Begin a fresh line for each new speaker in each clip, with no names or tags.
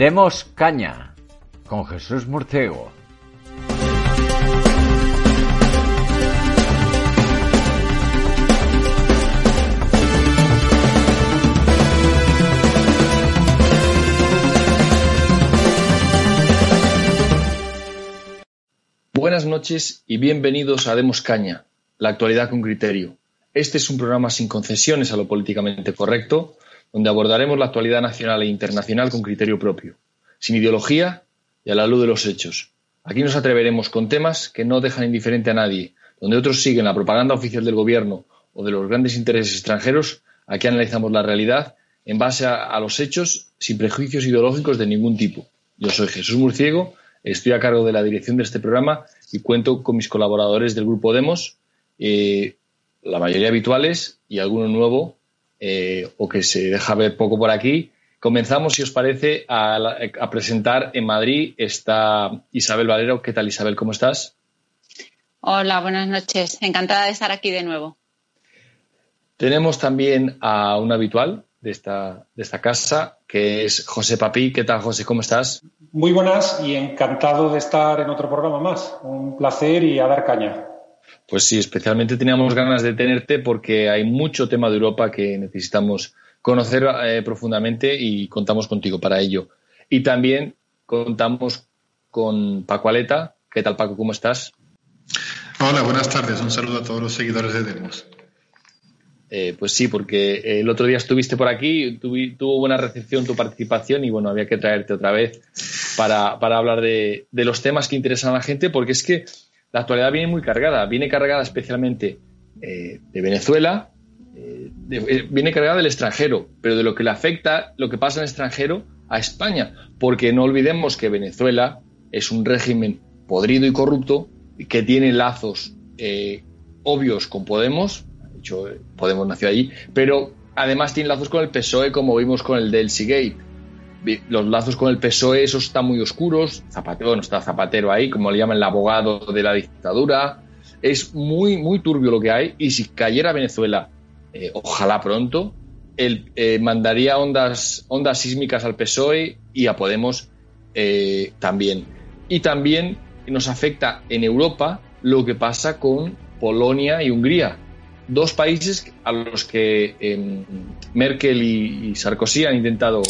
Demos caña con Jesús Murciego.
Buenas noches y bienvenidos a Demos Caña, la actualidad con criterio. Este es un programa sin concesiones a lo políticamente correcto, donde abordaremos la actualidad nacional e internacional con criterio propio, sin ideología y a la luz de los hechos. Aquí nos atreveremos con temas que no dejan indiferente a nadie, donde otros siguen la propaganda oficial del gobierno o de los grandes intereses extranjeros, aquí analizamos la realidad en base a, los hechos sin prejuicios ideológicos de ningún tipo. Yo soy Jesús Murciego Estoy a cargo de la dirección de este programa y cuento con mis colaboradores del grupo Demos, eh, la mayoría habituales y alguno nuevo eh, o que se deja ver poco por aquí. Comenzamos, si os parece, a, a, presentar en Madrid está Isabel Valero. ¿Qué tal, Isabel? ¿Cómo estás?
Hola, buenas noches. Encantada de estar aquí de nuevo.
Tenemos también a un habitual, de esta, de esta casa, que es José Papí. ¿Qué tal, José? ¿Cómo estás?
Muy buenas y encantado de estar en otro programa más. Un placer y a dar caña.
Pues sí, especialmente teníamos ganas de tenerte porque hay mucho tema de Europa que necesitamos conocer eh, profundamente y contamos contigo para ello. Y también contamos con Paco Aleta. ¿Qué tal, Paco? ¿Cómo estás?
Hola, buenas tardes. Un saludo a todos los seguidores de Demos.
Eh, pues sí, porque el otro día estuviste por aquí, tuvo buena recepción tu participación y bueno, había que traerte otra vez para, hablar de, los temas que interesan a la gente, porque es que la actualidad viene muy cargada, viene cargada especialmente eh, de Venezuela, eh, viene cargada del extranjero, pero de lo que le afecta lo que pasa en el extranjero a España, porque no olvidemos que Venezuela es un régimen podrido y corrupto que tiene lazos obvios con Podemos, hecho Podemos nació allí, pero además tiene lazos con el PSOE como vimos con el del Seagate. Los lazos con el PSOE, esos están muy oscuros. Zapatero, no está Zapatero ahí, como le llaman el abogado de la dictadura. Es muy, muy turbio lo que hay. Y si cayera Venezuela, eh, ojalá pronto, él eh, mandaría ondas, ondas sísmicas al PSOE y a Podemos eh, también. Y también nos afecta en Europa lo que pasa con Polonia y Hungría dos países a los que eh, Merkel y, Sarkozy han intentado,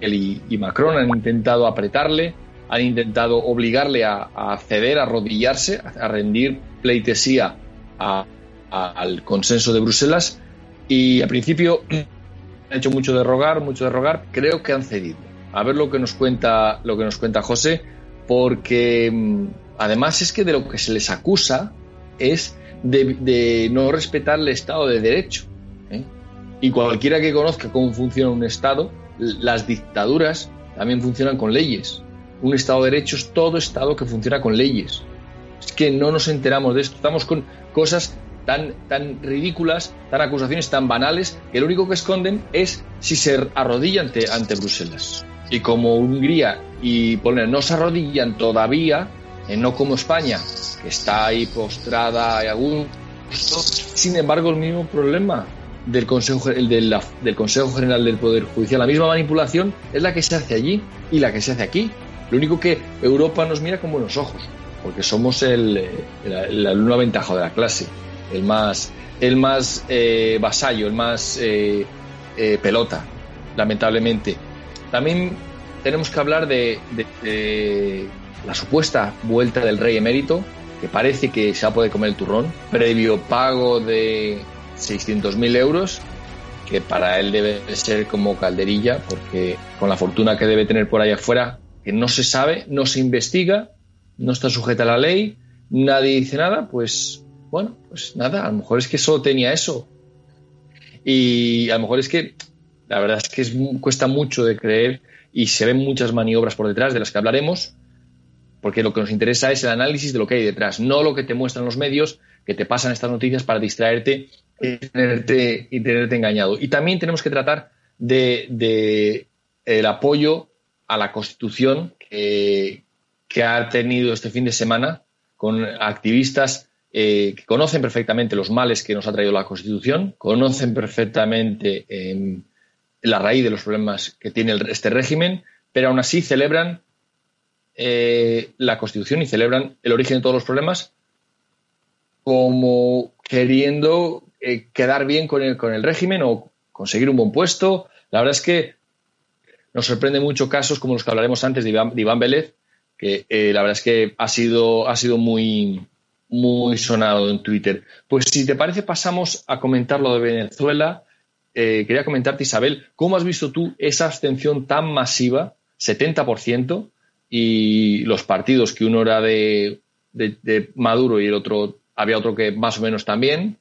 y, Macron han intentado apretarle, han intentado obligarle a, ceder, a arrodillarse, a, rendir pleitesía al consenso de Bruselas y al principio han hecho mucho de rogar, mucho de rogar, creo que han cedido. A ver lo que nos cuenta, lo que nos cuenta José, porque mm, además es que de lo que se les acusa es de, no respetar el Estado de Derecho. ¿eh? Y cualquiera que conozca cómo funciona un Estado, las dictaduras también funcionan con leyes. Un Estado de Derecho es todo Estado que funciona con leyes. Es que no nos enteramos de esto. Estamos con cosas tan, tan ridículas, tan acusaciones tan banales, que lo único que esconden es si se arrodilla ante, ante Bruselas. Y como Hungría y Polonia no se arrodillan todavía, eh, no como España, que está ahí postrada y algún sin embargo el mismo problema del Consejo, el del, del Consejo General del Poder Judicial, la misma manipulación es la que se hace allí y la que se hace aquí. Lo único que Europa nos mira con buenos ojos, porque somos el, el, alumno aventajo de la clase, el más, el más eh, vasallo, el más eh, eh, pelota, lamentablemente. También tenemos que hablar de, de la supuesta vuelta del rey emérito, que parece que se va a poder comer el turrón, previo pago de 600.000 euros, que para él debe ser como calderilla, porque con la fortuna que debe tener por ahí afuera, que no se sabe, no se investiga, no está sujeta a la ley, nadie dice nada, pues bueno, pues nada, a lo mejor es que solo tenía eso. Y a lo mejor es que la verdad es que es, cuesta mucho de creer y se ven muchas maniobras por detrás de las que hablaremos, porque lo que nos interesa es el análisis de lo que hay detrás, no lo que te muestran los medios que te pasan estas noticias para distraerte y tenerte, y tenerte engañado. Y también tenemos que tratar de, el apoyo a la Constitución que, ha tenido este fin de semana con activistas eh, que conocen perfectamente los males que nos ha traído la Constitución, conocen perfectamente em, la raíz de los problemas que tiene este régimen, pero aún así celebran eh, la Constitución y celebran el origen de todos los problemas como queriendo eh, quedar bien con el, con el régimen o conseguir un buen puesto. La verdad es que nos sorprende mucho casos como los que hablaremos antes de Iván, Vélez, que eh, la verdad es que ha sido, ha sido muy, muy sonado en Twitter. Pues si te parece, pasamos a comentar lo de Venezuela. quería comentarte, Isabel, ¿cómo has visto tú esa abstención tan masiva, 70%, y los partidos, que uno era de, Maduro y el otro, había otro que más o menos también,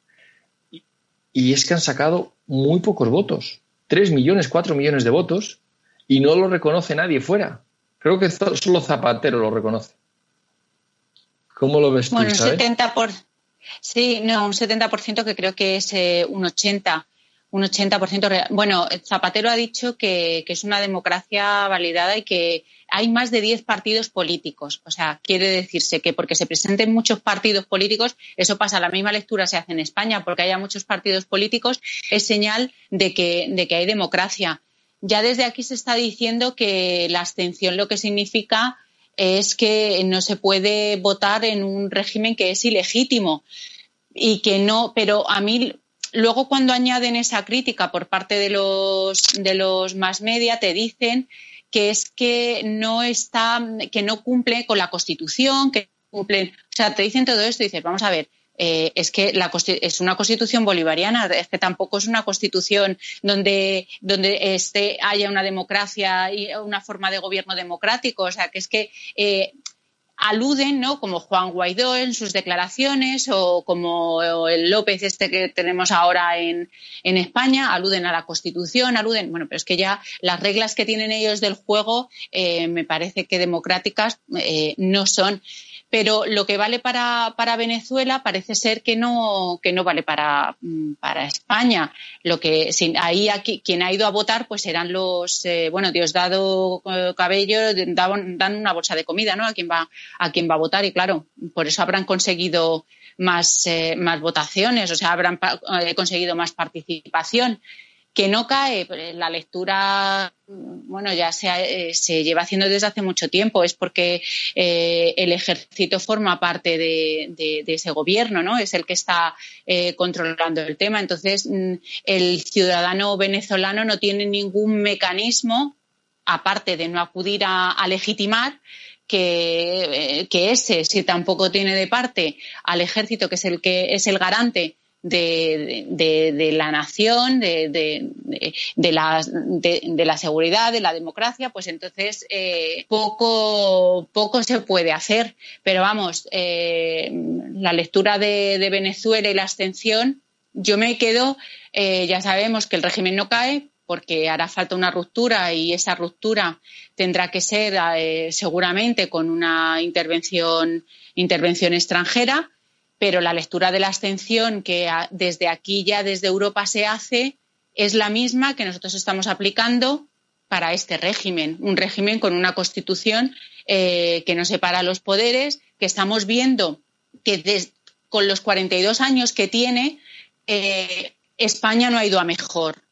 y, es que han sacado muy pocos votos, 3 millones, 4 millones de votos, y no lo reconoce nadie fuera. Creo que solo Zapatero lo reconoce. ¿Cómo lo ves tú,
bueno, un 70 por... Sí, no, un 70% que creo que es eh, un 80% un 80% Bueno, Zapatero ha dicho que, es una democracia validada y que hay más de 10 partidos políticos. O sea, quiere decirse que porque se presenten muchos partidos políticos, eso pasa, la misma lectura se hace en España, porque haya muchos partidos políticos, es señal de que, de que hay democracia. Ya desde aquí se está diciendo que la abstención lo que significa es que no se puede votar en un régimen que es ilegítimo y que no, pero a mí luego cuando añaden esa crítica por parte de los, de los más media, te dicen que es que no está, que no cumple con la Constitución, que cumplen, o sea, te dicen todo esto y dices, vamos a ver, eh, es que es una constitución bolivariana, es que tampoco es una constitución donde, donde este, haya una democracia y una forma de gobierno democrático. O sea, que es que eh, aluden, ¿no? Como Juan Guaidó en sus declaraciones o como el López este que tenemos ahora en, España, aluden a la Constitución, aluden, bueno, pero es que ya las reglas que tienen ellos del juego eh, me parece que democráticas eh, no son pero lo que vale para, Venezuela parece ser que no, que no vale para, mm, para España. Lo que ahí aquí, quien ha ido a votar pues serán los eh, bueno Diosdado eh, Cabello dan una bolsa de comida ¿no? a quien va a quien va a votar y claro por eso habrán conseguido más, eh, más votaciones, o sea, habrán conseguido más participación que no cae, pues, la lectura, bueno, ya se, eh, se, lleva haciendo desde hace mucho tiempo, es porque eh, el ejército forma parte de, ese gobierno, ¿no? Es el que está eh, controlando el tema. Entonces, mm, el ciudadano venezolano no tiene ningún mecanismo, aparte de no acudir a, legitimar, que, que, ese, si tampoco tiene de parte al ejército, que es el que es el garante de, la nación, de, la, de, la seguridad, de la democracia, pues entonces eh, poco, poco se puede hacer. Pero vamos, eh, la lectura de, Venezuela y la abstención, yo me quedo, eh, ya sabemos que el régimen no cae, porque hará falta una ruptura y esa ruptura tendrá que ser seguramente con una intervención, intervención extranjera pero la lectura de la abstención que desde aquí ya, desde Europa, se hace es la misma que nosotros estamos aplicando para este régimen, un régimen con una constitución eh, que no separa los poderes, que estamos viendo que con los 42 años que tiene, eh, España no ha ido a mejor,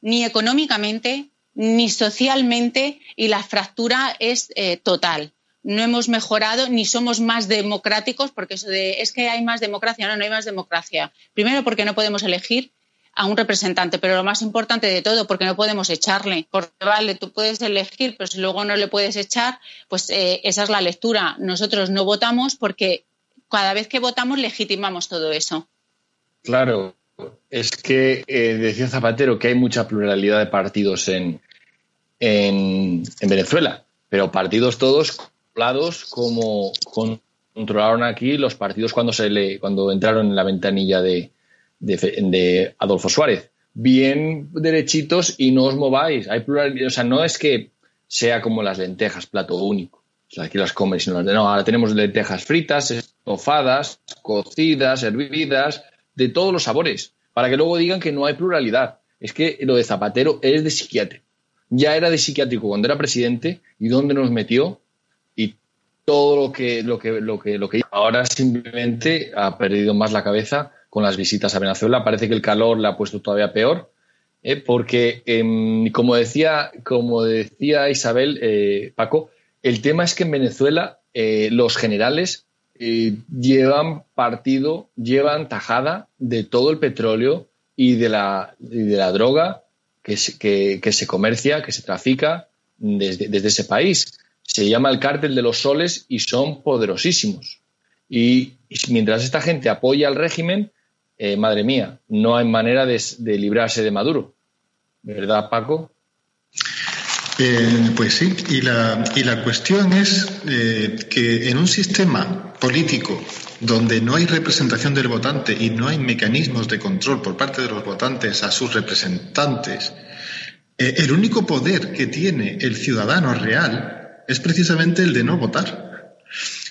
ni económicamente, ni socialmente, y la fractura es eh, total no hemos mejorado ni somos más democráticos, porque eso de es que hay más democracia, no, no hay más democracia. Primero porque no podemos elegir a un representante, pero lo más importante de todo, porque no podemos echarle. Porque vale, tú puedes elegir, pero si luego no le puedes echar, pues eh, esa es la lectura. Nosotros no votamos porque cada vez que votamos legitimamos todo eso.
Claro, es que eh, decía Zapatero que hay mucha pluralidad de partidos en, en Venezuela, pero partidos todos como controlaron aquí los partidos cuando se le, cuando entraron en la ventanilla de, de, Adolfo Suárez. Bien derechitos y no os mováis. Hay pluralidad. O sea, no es que sea como las lentejas, plato único. Aquí las comes, sino no, ahora tenemos lentejas fritas, estofadas, cocidas, hervidas, de todos los sabores, para que luego digan que no hay pluralidad. Es que lo de Zapatero es de psiquiátrico. Ya era de psiquiátrico cuando era presidente y dónde nos metió todo lo que, lo que, lo que, lo que ahora simplemente ha perdido más la cabeza con las visitas a Venezuela. Parece que el calor le ha puesto todavía peor. ¿eh? porque, em, como, decía, como decía Isabel, eh, Paco, el tema es que en Venezuela eh, los generales llevan partido, llevan tajada de todo el petróleo y de la, de la droga que se, que, se, comercia, que se trafica desde, desde ese país. Se llama el cártel de los soles y son poderosísimos. Y, mientras esta gente apoya al régimen, eh, madre mía, no hay manera de, librarse de Maduro. ¿Verdad, Paco?
Eh, pues sí, y la, y la cuestión es eh, que en un sistema político donde no hay representación del votante y no hay mecanismos de control por parte de los votantes a sus representantes, el único poder que tiene el ciudadano real es precisamente el de no votar.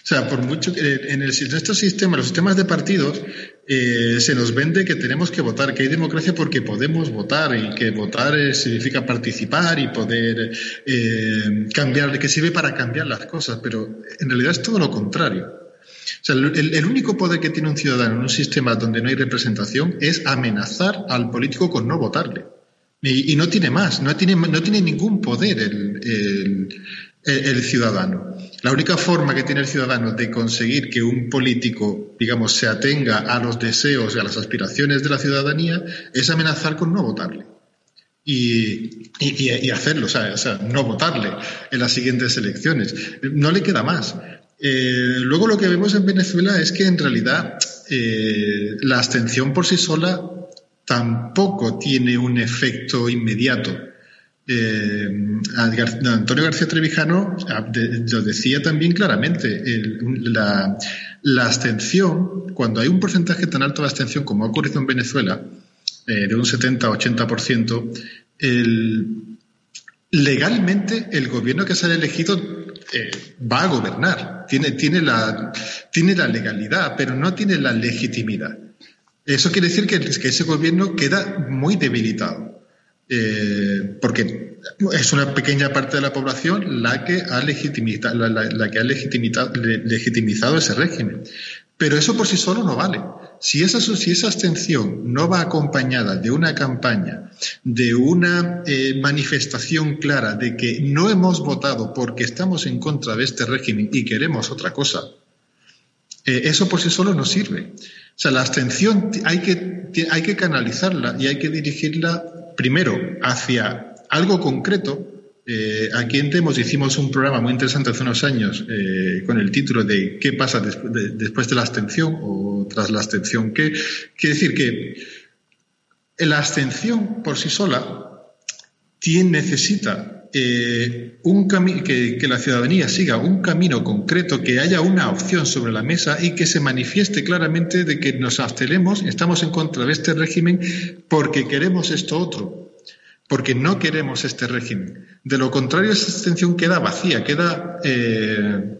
O sea, por mucho que en, el, estos sistemas, los sistemas de partidos, eh, se nos vende que tenemos que votar, que hay democracia porque podemos votar y que votar significa participar y poder eh, cambiar, que sirve para cambiar las cosas, pero en realidad es todo lo contrario. O sea, el, único poder que tiene un ciudadano en un sistema donde no hay representación es amenazar al político con no votarle. Y, no tiene más, no tiene, no tiene ningún poder el ciudadano. La única forma que tiene el ciudadano de conseguir que un político, digamos, se atenga a los deseos y a las aspiraciones de la ciudadanía es amenazar con no votarle. Y, hacerlo, o sea, no votarle en las siguientes elecciones. No le queda más. Eh, luego lo que vemos en Venezuela es que en realidad eh, la abstención por sí sola tampoco tiene un efecto inmediato eh, Antonio García Trevijano lo decía también claramente. la, abstención, cuando hay un porcentaje tan alto de abstención como ha ocurrido en Venezuela, eh, de un 70-80%, legalmente el gobierno que sale elegido eh, va a gobernar. Tiene, tiene, la, tiene la legalidad, pero no tiene la legitimidad. Eso quiere decir que ese gobierno queda muy debilitado. Eh, porque es una pequeña parte de la población la que ha, legitimizado, la, que ha legitimizado ese régimen. Pero eso por sí solo no vale. Si esa, si esa abstención no va acompañada de una campaña, de una eh, manifestación clara de que no hemos votado porque estamos en contra de este régimen y queremos otra cosa, eh, eso por sí solo no sirve. O sea, la abstención hay que, hay que canalizarla y hay que dirigirla primero hacia algo concreto. Eh, aquí en Temos hicimos un programa muy interesante hace unos años eh, con el título de ¿Qué pasa después de la abstención o tras la abstención? ¿Qué? Quiere decir que la abstención por sí sola tiene, necesita eh, un que, que la ciudadanía siga un camino concreto, que haya una opción sobre la mesa y que se manifieste claramente de que nos abstenemos, estamos en contra de este régimen porque queremos esto otro, porque no queremos este régimen. De lo contrario, esa abstención queda vacía, queda eh,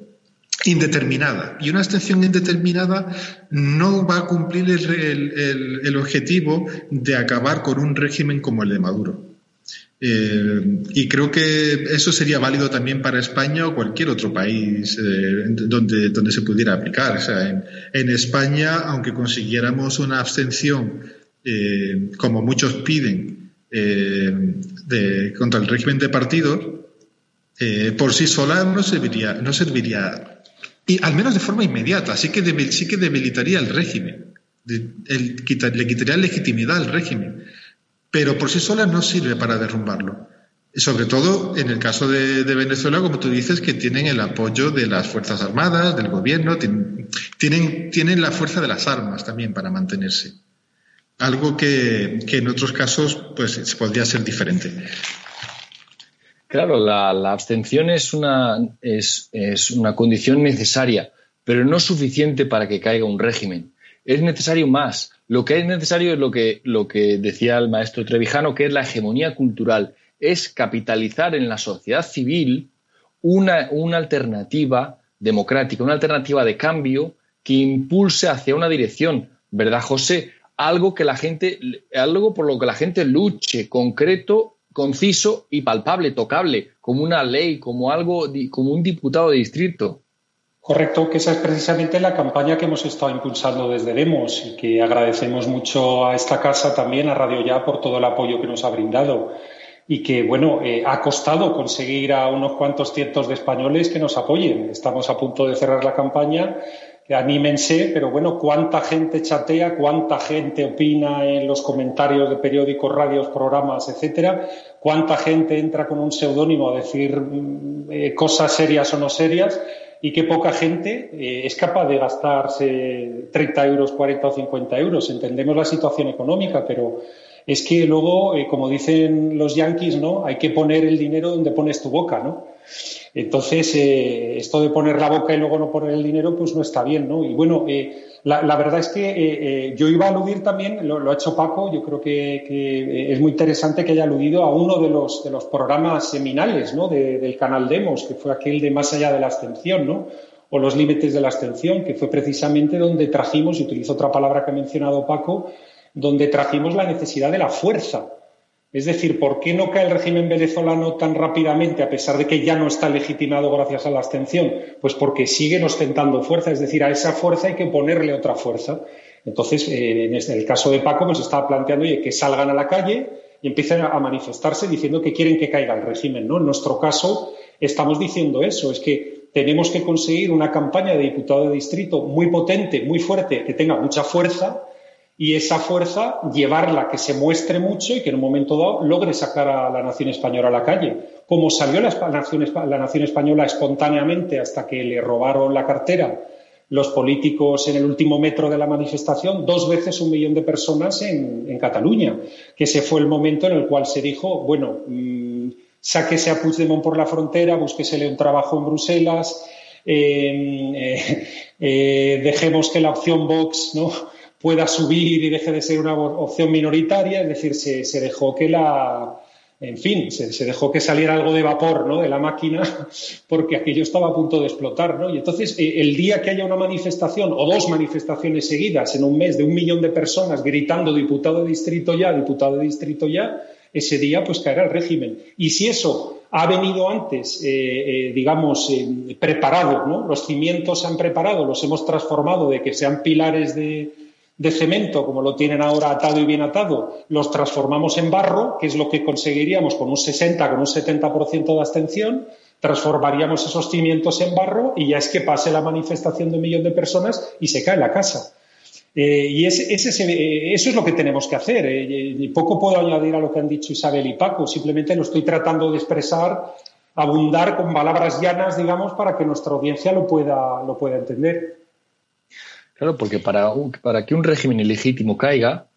indeterminada. Y una abstención indeterminada no va a cumplir el objetivo de acabar con un régimen como el de Maduro. Eh, y creo que eso sería válido también para España o cualquier otro país eh, donde, donde se pudiera aplicar. O sea, en, España, aunque consiguiéramos una abstención, eh, como muchos piden, de, contra el régimen de partidos, por sí sola no serviría, no serviría, y al menos de forma inmediata, sí que, sí que debilitaría el régimen, le quitaría legitimidad al régimen pero por sí sola no sirve para derrumbarlo. Sobre todo en el caso de, Venezuela, como tú dices, que tienen el apoyo de las Fuerzas Armadas, del gobierno, tienen, tienen la fuerza de las armas también para mantenerse. Algo que, en otros casos pues, podría ser diferente.
Claro, la, abstención es una, es, es una condición necesaria, pero no suficiente para que caiga un régimen. Es necesario más. Lo que es necesario es lo que, lo que decía el maestro Trevijano, que es la hegemonía cultural, es capitalizar en la sociedad civil una, una alternativa democrática, una alternativa de cambio que impulse hacia una dirección, ¿verdad, José? Algo que la gente, algo por lo que la gente luche, concreto, conciso y palpable, tocable, como una ley, como algo, como un diputado de distrito.
Correcto, que esa es precisamente la campaña que hemos estado impulsando desde Demos y que agradecemos mucho a esta casa también, a Radio Ya, por todo el apoyo que nos ha brindado. Y que, bueno, eh, ha costado conseguir a unos cuantos cientos de españoles que nos apoyen. Estamos a punto de cerrar la campaña. Anímense, pero bueno, cuánta gente chatea, cuánta gente opina en los comentarios de periódicos, radios, programas, etcétera, cuánta gente entra con un seudónimo a decir mm, eh, cosas serias o no serias y qué poca gente eh, es capaz de gastarse 30 euros, 40 o 50 euros. Entendemos la situación económica, pero es que luego, eh, como dicen los yanquis, ¿no? Hay que poner el dinero donde pones tu boca, ¿no? Entonces, eh, esto de poner la boca y luego no poner el dinero, pues no está bien, ¿no? Y bueno, eh, la, verdad es que eh, yo iba a aludir también, lo, ha hecho Paco, yo creo que, es muy interesante que haya aludido a uno de los, de los programas seminales, ¿no? del canal Demos, que fue aquel de Más allá de la abstención, ¿no? O los límites de la abstención, que fue precisamente donde trajimos, y utilizo otra palabra que ha mencionado Paco, donde trajimos la necesidad de la fuerza es decir, ¿por qué no cae el régimen venezolano tan rápidamente, a pesar de que ya no está legitimado gracias a la abstención? Pues porque siguen ostentando fuerza, es decir, a esa fuerza hay que ponerle otra fuerza. Entonces, eh, en el caso de Paco, pues estaba planteando que salgan a la calle y empiecen a manifestarse diciendo que quieren que caiga el régimen. ¿no? En nuestro caso, estamos diciendo eso, es que tenemos que conseguir una campaña de diputado de distrito muy potente, muy fuerte, que tenga mucha fuerza y esa fuerza llevarla que se muestre mucho y que en un momento dado logre sacar a la nación española a la calle. Como salió la nación, la nación española espontáneamente hasta que le robaron la cartera los políticos en el último metro de la manifestación, dos veces un millón de personas en, Cataluña, que ese fue el momento en el cual se dijo, bueno, mmm, sáquese a Puigdemont por la frontera, búsquesele un trabajo en Bruselas, eh, eh, eh, dejemos que la opción Vox ¿no? Pueda subir y deje de ser una opción minoritaria, es decir, se, dejó que la, en fin, se, dejó que saliera algo de vapor ¿no? de la máquina porque aquello estaba a punto de explotar. ¿no? Y entonces, eh, el día que haya una manifestación o dos manifestaciones seguidas en un mes de un millón de personas gritando diputado de distrito ya, diputado de distrito ya, ese día pues caerá el régimen. Y si eso ha venido antes, eh, eh, digamos, preparado, ¿no? los cimientos se han preparado, los hemos transformado de que sean pilares de de cemento, como lo tienen ahora atado y bien atado, los transformamos en barro, que es lo que conseguiríamos con un 60, con un 70% de abstención, transformaríamos esos cimientos en barro y ya es que pase la manifestación de un millón de personas y se cae la casa. Eh, y eh, eso es lo que tenemos que hacer. Eh, poco puedo añadir a lo que han dicho Isabel y Paco, simplemente lo estoy tratando de expresar, abundar con palabras llanas, digamos, para que nuestra audiencia lo pueda, lo pueda entender.
Claro, porque para, para que un régimen ilegítimo caiga,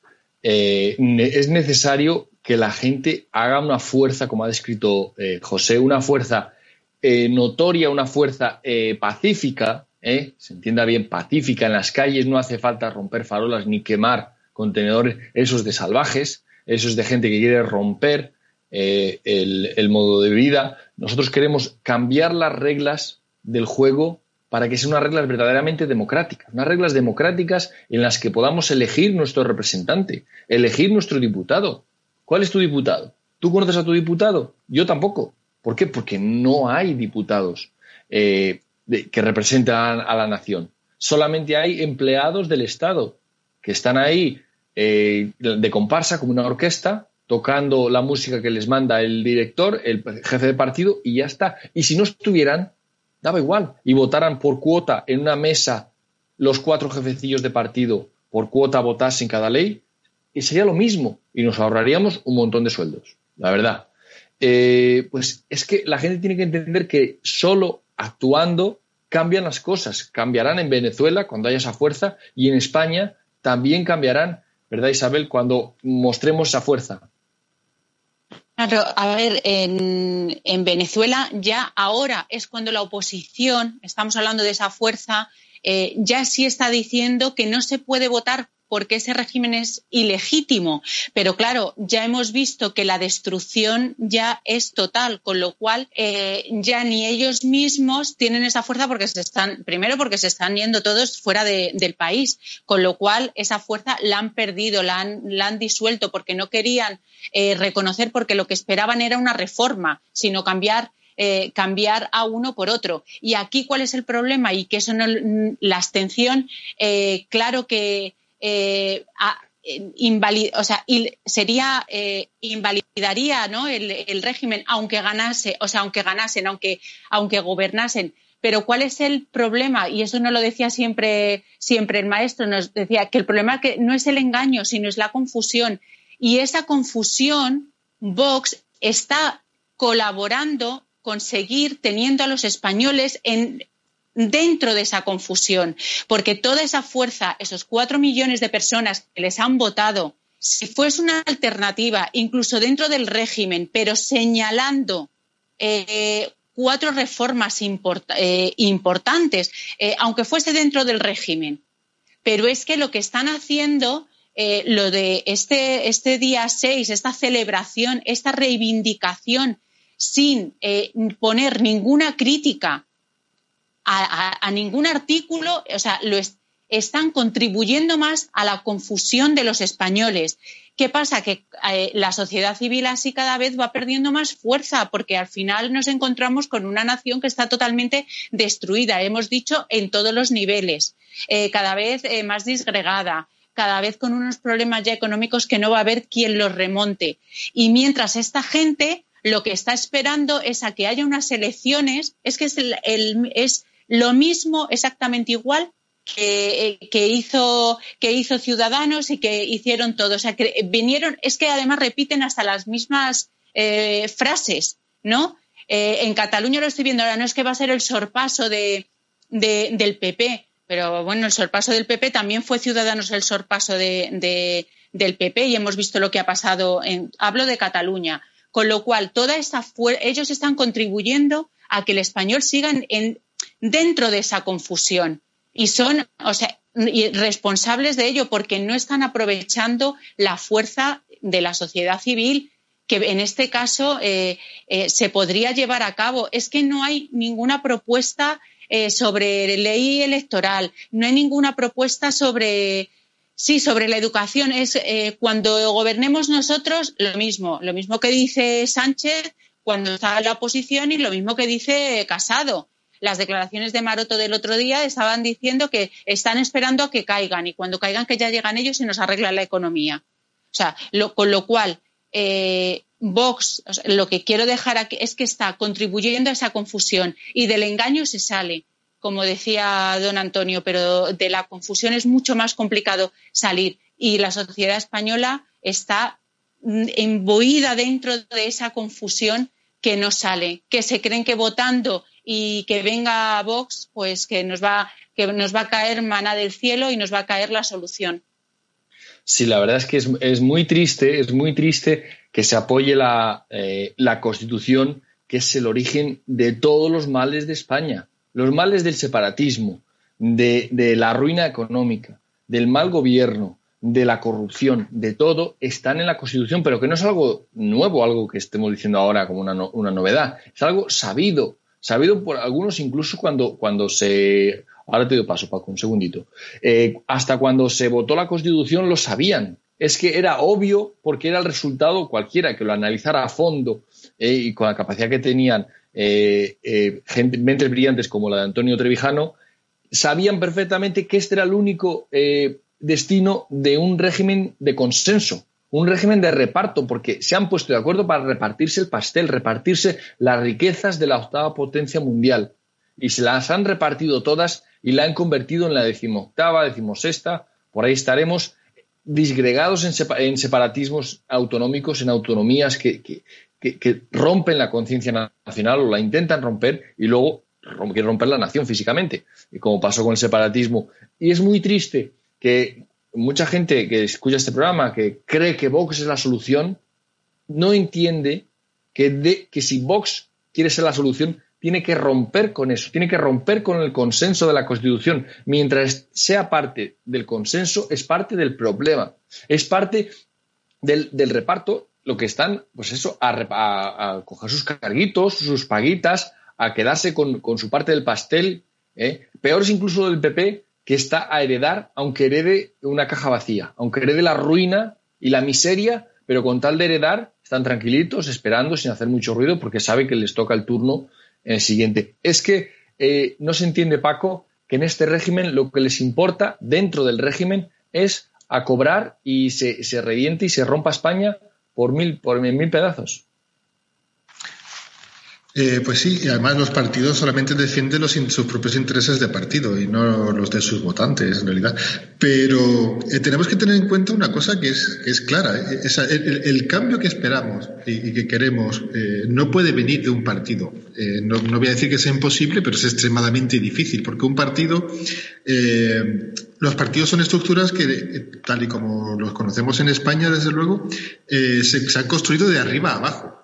eh, es necesario que la gente haga una fuerza, como ha descrito eh, José, una fuerza eh, notoria, una fuerza pacífica, se entienda bien, pacífica en las calles, no hace falta romper farolas ni quemar contenedores, esos de salvajes, esos de gente que quiere romper el, el modo de vida. Nosotros queremos cambiar las reglas del juego para que sean unas reglas verdaderamente democráticas, unas reglas democráticas en las que podamos elegir nuestro representante, elegir nuestro diputado. ¿Cuál es tu diputado? ¿Tú conoces a tu diputado? Yo tampoco. ¿Por qué? Porque no hay diputados eh, que representan a la nación. Solamente hay empleados del Estado que están ahí eh, de comparsa como una orquesta tocando la música que les manda el director, el jefe de partido y ya está. Y si no estuvieran, daba igual, y votaran por cuota en una mesa los cuatro jefecillos de partido por cuota votasen cada ley, y sería lo mismo, y nos ahorraríamos un montón de sueldos, la verdad. Eh, pues es que la gente tiene que entender que solo actuando cambian las cosas. Cambiarán en Venezuela cuando haya esa fuerza y en España también cambiarán, ¿verdad Isabel? Cuando mostremos esa fuerza.
Claro, a ver, en, en, Venezuela ya ahora es cuando la oposición, estamos hablando de esa fuerza, eh, ya sí está diciendo que no se puede votar porque ese régimen es ilegítimo. Pero claro, ya hemos visto que la destrucción ya es total, con lo cual eh, ya ni ellos mismos tienen esa fuerza porque se están, primero porque se están yendo todos fuera del país, con lo cual esa fuerza la han perdido, la han, disuelto porque no querían eh, reconocer porque lo que esperaban era una reforma, sino cambiar eh, cambiar a uno por otro. Y aquí, ¿cuál es el problema? Y que eso no, la abstención, claro que sería invalidaría el, régimen aunque ganase, o sea, aunque ganasen, aunque, aunque gobernasen. Pero ¿cuál es el problema? Y eso no lo decía siempre, siempre el maestro, nos decía que el problema que no es el engaño, sino es la confusión. Y esa confusión, Vox está colaborando con seguir teniendo a los españoles en, dentro de esa confusión, porque toda esa fuerza, esos cuatro millones de personas que les han votado, si fuese una alternativa, incluso dentro del régimen, pero señalando eh, cuatro reformas eh, importantes, eh, aunque fuese dentro del régimen. Pero es que lo que están haciendo, lo de este, este día 6, esta celebración, esta reivindicación, sin poner ninguna crítica a, ningún artículo, o sea, lo están contribuyendo más a la confusión de los españoles. ¿Qué pasa? Que eh, la sociedad civil así cada vez va perdiendo más fuerza porque al final nos encontramos con una nación que está totalmente destruida, hemos dicho, en todos los niveles, eh, cada vez eh, más disgregada cada vez con unos problemas ya económicos que no va a haber quien los remonte. Y mientras esta gente lo que está esperando es a que haya unas elecciones, es que es, es lo mismo, exactamente igual que, hizo, que hizo Ciudadanos y que hicieron todos. O sea, que vinieron, es que además repiten hasta las mismas eh, frases, ¿no? Eh, en Cataluña lo estoy viendo ahora, no es que va a ser el sorpaso de, del PP, pero bueno, el sorpaso del PP también fue Ciudadanos el sorpaso de, del PP y hemos visto lo que ha pasado. En, hablo de Cataluña. Con lo cual, toda esa ellos están contribuyendo a que el español siga en, dentro de esa confusión y son, o sea, responsables de ello porque no están aprovechando la fuerza de la sociedad civil que en este caso eh, eh, se podría llevar a cabo. Es que no hay ninguna propuesta eh, sobre ley electoral, no hay ninguna propuesta sobre sí sobre la educación. Es cuando gobernemos nosotros lo mismo, lo mismo que dice Sánchez cuando está en la oposición y lo mismo que dice Casado las declaraciones de Maroto del otro día estaban diciendo que están esperando a que caigan y cuando caigan que ya llegan ellos y nos arregla la economía. O sea, con lo cual, eh, Vox, lo que quiero dejar aquí es que está contribuyendo a esa confusión y del engaño se sale, como decía don Antonio, pero de la confusión es mucho más complicado salir y la sociedad española está emboída dentro de esa confusión que no sale, que se creen que votando y que venga Vox, pues que nos va, que nos va a caer maná del cielo y nos va a caer la solución.
Sí, la verdad es que es, muy triste, es muy triste que se apoye la, eh, la Constitución, que es el origen de todos los males de España, los males del separatismo, de, de la ruina económica, del mal gobierno, de la corrupción, de todo, están en la Constitución, pero que no es algo nuevo, algo que estemos diciendo ahora como una, una novedad, es algo sabido, sabido por algunos incluso cuando, cuando se... Ahora te doy paso, Paco, un segundito. Eh, hasta cuando se votó la Constitución lo sabían. Es que era obvio porque era el resultado cualquiera que lo analizara a fondo eh, y con la capacidad que tenían eh, mentes brillantes como la de Antonio Trevijano, sabían perfectamente que este era el único destino de un régimen de consenso un régimen de reparto, porque se han puesto de acuerdo para repartirse el pastel, repartirse las riquezas de la octava potencia mundial. Y se las han repartido todas y la han convertido en la decimoctava, decimosexta, por ahí estaremos disgregados en, separatismos autonómicos, en autonomías que, rompen la conciencia nacional o la intentan romper y luego quieren romper la nación físicamente, como pasó con el separatismo. Y es muy triste que mucha gente que escucha este programa, que cree que Vox es la solución, no entiende que, que si Vox quiere ser la solución, tiene que romper con eso, tiene que romper con el consenso de la Constitución. Mientras sea parte del consenso, es parte del problema, es parte del, reparto, lo que están, pues eso, a, coger sus carguitos, sus paguitas, a quedarse con, su parte del pastel. ¿eh? Peor es incluso del PP, que está a heredar, aunque herede una caja vacía, aunque herede la ruina y la miseria, pero con tal de heredar, están tranquilitos, esperando, sin hacer mucho ruido, porque saben que les toca el turno en el siguiente. Es que eh, no se entiende, Paco, que en este régimen lo que les importa dentro del régimen es a cobrar y se, se reviente y se rompa España por mil, por mil pedazos.
Eh, pues sí, y además los partidos solamente defienden los, sus propios intereses de partido y no los de sus votantes, en realidad. Pero eh, tenemos que tener en cuenta una cosa que es, es clara. Eh, el, cambio que esperamos y, que queremos no puede venir de un partido. No, no, voy a decir que sea imposible, pero es extremadamente difícil, porque un partido, los partidos son estructuras que, tal y como los conocemos en España, desde luego, se, se han construido de arriba a abajo.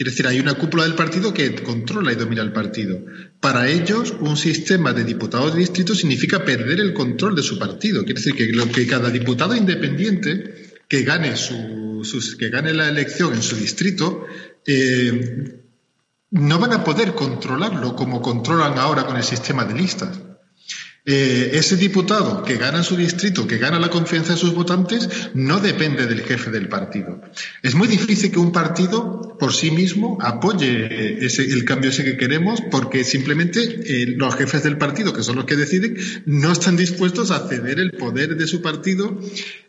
Quiere decir, hay una cúpula del partido que controla y domina el partido. Para ellos, un sistema de diputados de distrito significa perder el control de su partido. Quiere decir que, cada diputado independiente que gane, su, que gane la elección en su distrito eh, no van a poder controlarlo como controlan ahora con el sistema de listas. Eh, ese diputado que gana su distrito, que gana la confianza de sus votantes, no depende del jefe del partido. Es muy difícil que un partido por sí mismo apoye el cambio ese que queremos porque simplemente eh, los jefes del partido, que son los que deciden, no están dispuestos a ceder el poder de su partido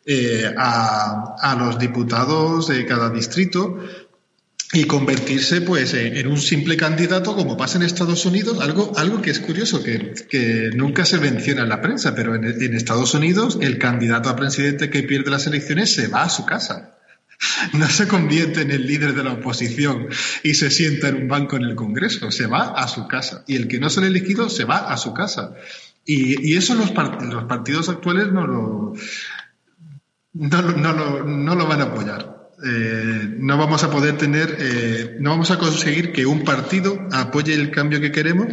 eh, a los diputados de cada distrito y convertirse pues en un simple candidato como pasa en Estados Unidos, algo, algo que es curioso, que, nunca se menciona en la prensa, pero en, Estados Unidos el candidato a presidente que pierde las elecciones se va a su casa. No se convierte en el líder de la oposición y se sienta en un banco en el Congreso, se va a su casa. Y el que no se le elegido se va a su casa. Y, eso los, los partidos actuales no lo, no, no, no lo van a apoyar. Eh, no vamos a poder tener, eh, no vamos a conseguir que un partido apoye el cambio que queremos.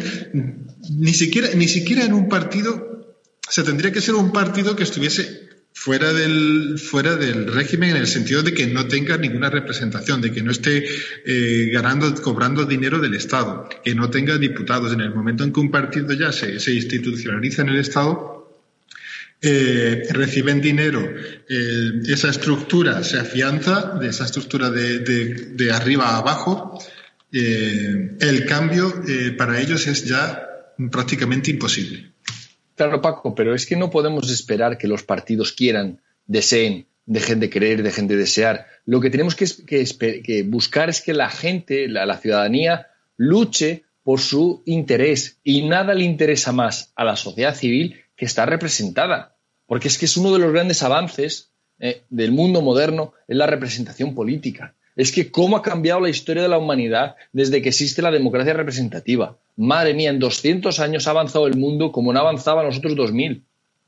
Ni siquiera, ni siquiera en un partido, se tendría que ser un partido que estuviese fuera del, fuera del régimen en el sentido de que no tenga ninguna representación, de que no esté eh, ganando, cobrando dinero del Estado, que no tenga diputados. En el momento en que un partido ya se, se institucionaliza en el Estado, eh, reciben dinero, eh, esa estructura se afianza, de esa estructura de, arriba a abajo, eh, el cambio para ellos es ya prácticamente imposible.
Claro, Paco, pero es que no podemos esperar que los partidos quieran, deseen, dejen de querer, dejen de desear. Lo que tenemos que, buscar es que la gente, la ciudadanía, luche por su interés y nada le interesa más a la sociedad civil que está representada. Porque es que es uno de los grandes avances eh, del mundo moderno, es la representación política. Es que cómo ha cambiado la historia de la humanidad desde que existe la democracia representativa. Madre mía, en 200 años ha avanzado el mundo como no avanzaba en los otros 2000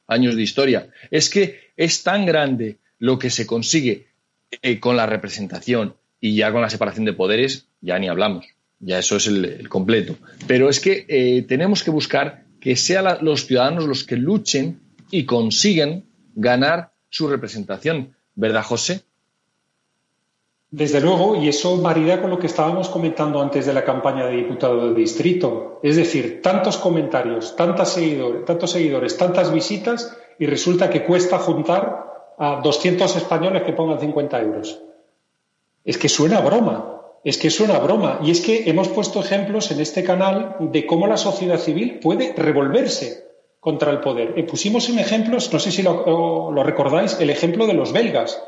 años de historia. Es que es tan grande lo que se consigue eh, con la representación y ya con la separación de poderes, ya ni hablamos. Ya eso es el, completo. Pero es que eh, tenemos que buscar que sean los ciudadanos los que luchen y consiguen ganar su representación. ¿Verdad, José?
Desde luego, y eso marida con lo que estábamos comentando antes de la campaña de diputado de distrito. Es decir, tantos comentarios, tantos seguidores, tantos seguidores, tantas visitas, y resulta que cuesta juntar a 200 españoles que pongan 50 euros. Es que suena broma. Es que suena broma. Y es que hemos puesto ejemplos en este canal de cómo la sociedad civil puede revolverse contra el poder. Y pusimos en ejemplos, no sé si lo, lo recordáis, el ejemplo de los belgas.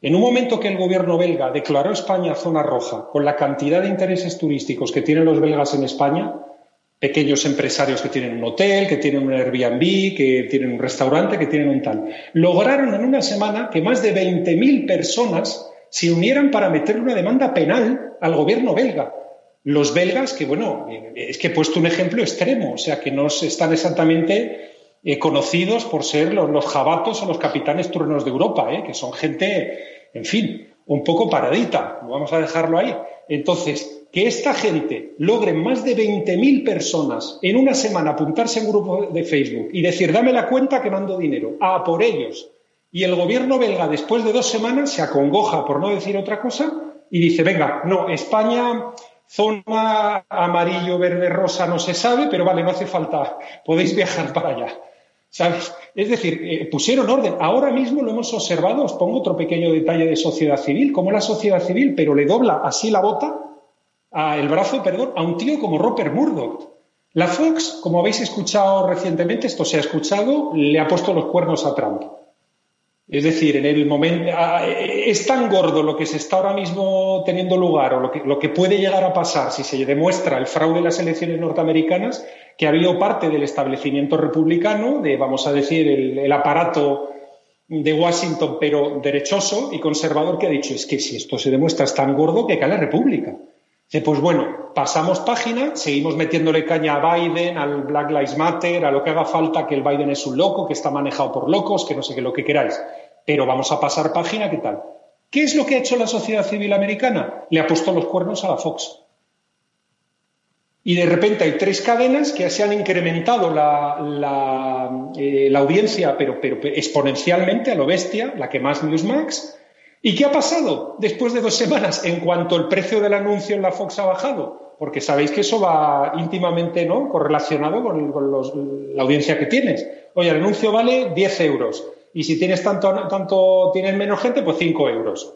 En un momento que el gobierno belga declaró España zona roja, con la cantidad de intereses turísticos que tienen los belgas en España, pequeños empresarios que tienen un hotel, que tienen un Airbnb, que tienen un restaurante, que tienen un tal, lograron en una semana que más de 20.000 personas se unieran para meterle una demanda penal al gobierno belga. Los belgas, que bueno, es que he puesto un ejemplo extremo, o sea, que no están exactamente eh, conocidos por ser los, jabatos o los capitanes turnos de Europa, eh, que son gente, en fin, un poco paradita, vamos a dejarlo ahí. Entonces, que esta gente logre más de 20.000 personas en una semana apuntarse en un grupo de Facebook y decir, dame la cuenta que mando dinero, a por ellos, y el gobierno belga, después de dos semanas, se acongoja, por no decir otra cosa, y dice, venga, no, España, zona amarillo, verde, rosa, no se sabe, pero vale, no hace falta, podéis viajar para allá. Es decir, eh, pusieron orden. Ahora mismo lo hemos observado, os pongo otro pequeño detalle de sociedad civil, como la sociedad civil, pero le dobla así la bota, a, el brazo, perdón, a un tío como Robert Murdoch. La Fox, como habéis escuchado recientemente, esto se ha escuchado, le ha puesto los cuernos a Trump. Es decir, en el momento es tan gordo lo que se está ahora mismo teniendo lugar o lo que, puede llegar a pasar si se demuestra el fraude de las elecciones norteamericanas que ha habido parte del establecimiento republicano, de vamos a decir el, aparato de Washington, pero derechoso y conservador, que ha dicho es que si esto se demuestra es tan gordo que cae la República. Pues bueno, pasamos página, seguimos metiéndole caña a Biden, al Black Lives Matter, a lo que haga falta, que el Biden es un loco, que está manejado por locos, que no sé qué, lo que queráis. Pero vamos a pasar página, ¿qué tal? ¿Qué es lo que ha hecho la sociedad civil americana? Le ha puesto los cuernos a la Fox. Y de repente hay tres cadenas que se han incrementado la, eh, audiencia, pero, pero, exponencialmente a lo bestia, la que más Newsmax, ¿Y qué ha pasado después de dos semanas en cuanto el precio del anuncio en la Fox ha bajado? Porque sabéis que eso va íntimamente ¿no? correlacionado con, la audiencia que tienes. Oye, el anuncio vale 10 euros y si tienes tanto, tanto tienes menos gente, pues 5 euros.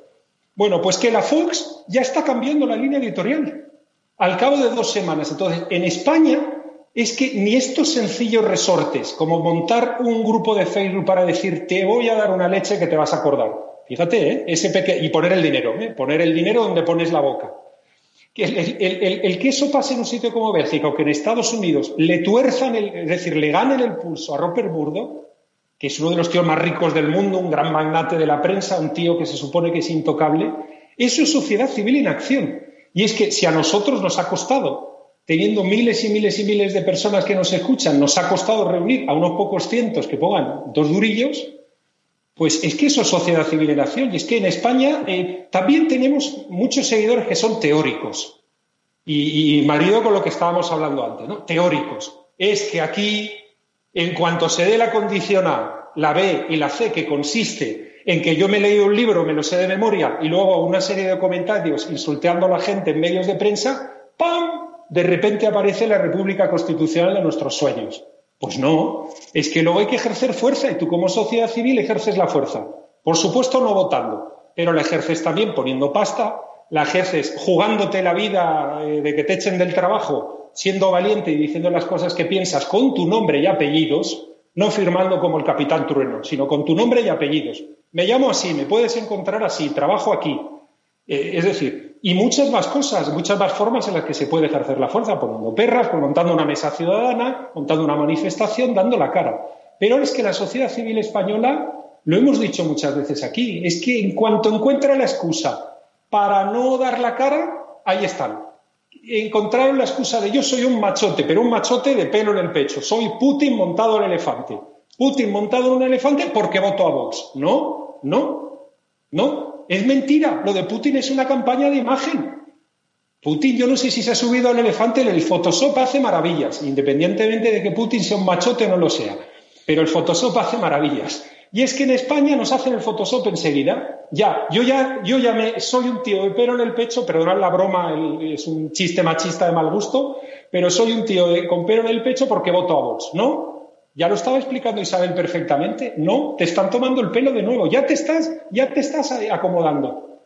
Bueno, pues que la Fox ya está cambiando la línea editorial al cabo de dos semanas. Entonces, en España es que ni estos sencillos resortes, como montar un grupo de Facebook para decir te voy a dar una leche que te vas a acordar Fíjate, ¿eh? Ese y poner el dinero, ¿eh? poner el dinero donde pones la boca. El, que eso pase en un sitio como Bélgica o que en Estados Unidos le tuerzan, el, es decir, le ganen el pulso a Robert Murdoch, que es uno de los tíos más ricos del mundo, un gran magnate de la prensa, un tío que se supone que es intocable, eso es sociedad civil en acción. Y es que si a nosotros nos ha costado, teniendo miles y miles y miles de personas que nos escuchan, nos ha costado reunir a unos pocos cientos que pongan dos durillos, pues es que eso es sociedad civil en acción. Y es que en España eh, también tenemos muchos seguidores que son teóricos. Y, marido con lo que estábamos hablando antes, ¿no? Teóricos. Es que aquí, en cuanto se dé la condición A, la B y la C, que consiste en que yo me he leído un libro, me lo sé de memoria, y luego una serie de comentarios insultando a la gente en medios de prensa, ¡pam! De repente aparece la República Constitucional de nuestros sueños. Pues no, es que luego hay que ejercer fuerza y tú como sociedad civil ejerces la fuerza. Por supuesto no votando, pero la ejerces también poniendo pasta, la ejerces jugándote la vida eh, de que te echen del trabajo, siendo valiente y diciendo las cosas que piensas con tu nombre y apellidos, no firmando como el capitán Trueno, sino con tu nombre y apellidos. Me llamo así, me puedes encontrar así, trabajo aquí. Eh, es decir, y muchas más cosas, muchas más formas en las que se puede ejercer la fuerza, poniendo perras, pues montando una mesa ciudadana, montando una manifestación, dando la cara. Pero es que la sociedad civil española, lo hemos dicho muchas veces aquí, es que en cuanto encuentra la excusa para no dar la cara, ahí están. Encontraron la excusa de yo soy un machote, pero un machote de pelo en el pecho. Soy Putin montado en elefante. Putin montado en un elefante porque voto a Vox. No, no, no. Es mentira. Lo de Putin es una campaña de imagen. Putin, yo no sé si se ha subido al elefante, el Photoshop hace maravillas, independientemente de que Putin sea un machote o no lo sea. Pero el Photoshop hace maravillas. Y es que en España nos hacen el Photoshop enseguida. Ya, yo ya, yo ya me, soy un tío de pelo en el pecho, perdonad la broma, es un chiste machista de mal gusto, pero soy un tío con pelo en el pecho porque voto a Vox, ¿no? Ya lo estaba explicando Isabel perfectamente. No, te están tomando el pelo de nuevo. Ya te estás, ya te estás acomodando.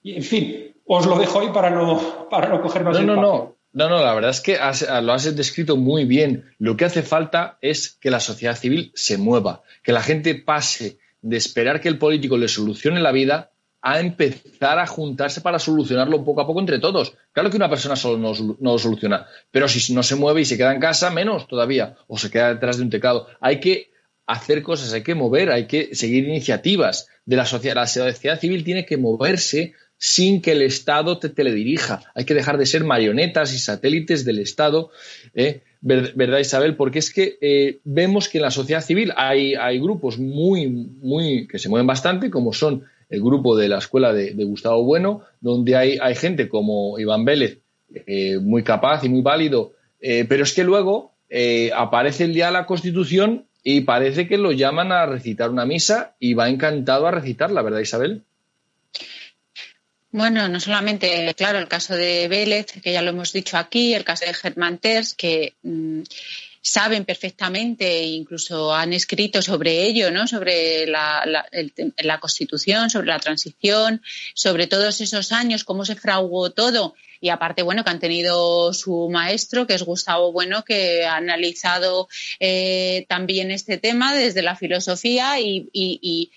Y, en fin, os lo dejo ahí para no, para no coger más
no, no, no. No, no, la verdad es que lo has descrito muy bien. Lo que hace falta es que la sociedad civil se mueva, que la gente pase de esperar que el político le solucione la vida a empezar a juntarse para solucionarlo poco a poco entre todos. Claro que una persona solo no, lo soluciona, pero si no se mueve y se queda en casa, menos todavía, o se queda detrás de un teclado. Hay que hacer cosas, hay que mover, hay que seguir iniciativas de la sociedad. La sociedad civil tiene que moverse sin que el Estado te teledirija. Hay que dejar de ser marionetas y satélites del Estado, ¿eh? ¿verdad Isabel? Porque es que eh, vemos que en la sociedad civil hay, hay grupos muy, muy, que se mueven bastante, como son el grupo de la escuela de, Gustavo Bueno, donde hay, hay, gente como Iván Vélez, eh, muy capaz y muy válido, pero es que luego aparece el día de la Constitución y parece que lo llaman a recitar una misa y va encantado a recitarla, ¿verdad, Isabel?
Bueno, no solamente, claro, el caso de Vélez, que ya lo hemos dicho aquí, el caso de Germán Terz, que mm, saben perfectamente e incluso han escrito sobre ello, ¿no? sobre la, la, Constitución, sobre la transición, sobre todos esos años, cómo se fraguó todo. Y aparte, bueno, que han tenido su maestro, que es Gustavo Bueno, que ha analizado eh, también este tema desde la filosofía y, y, y,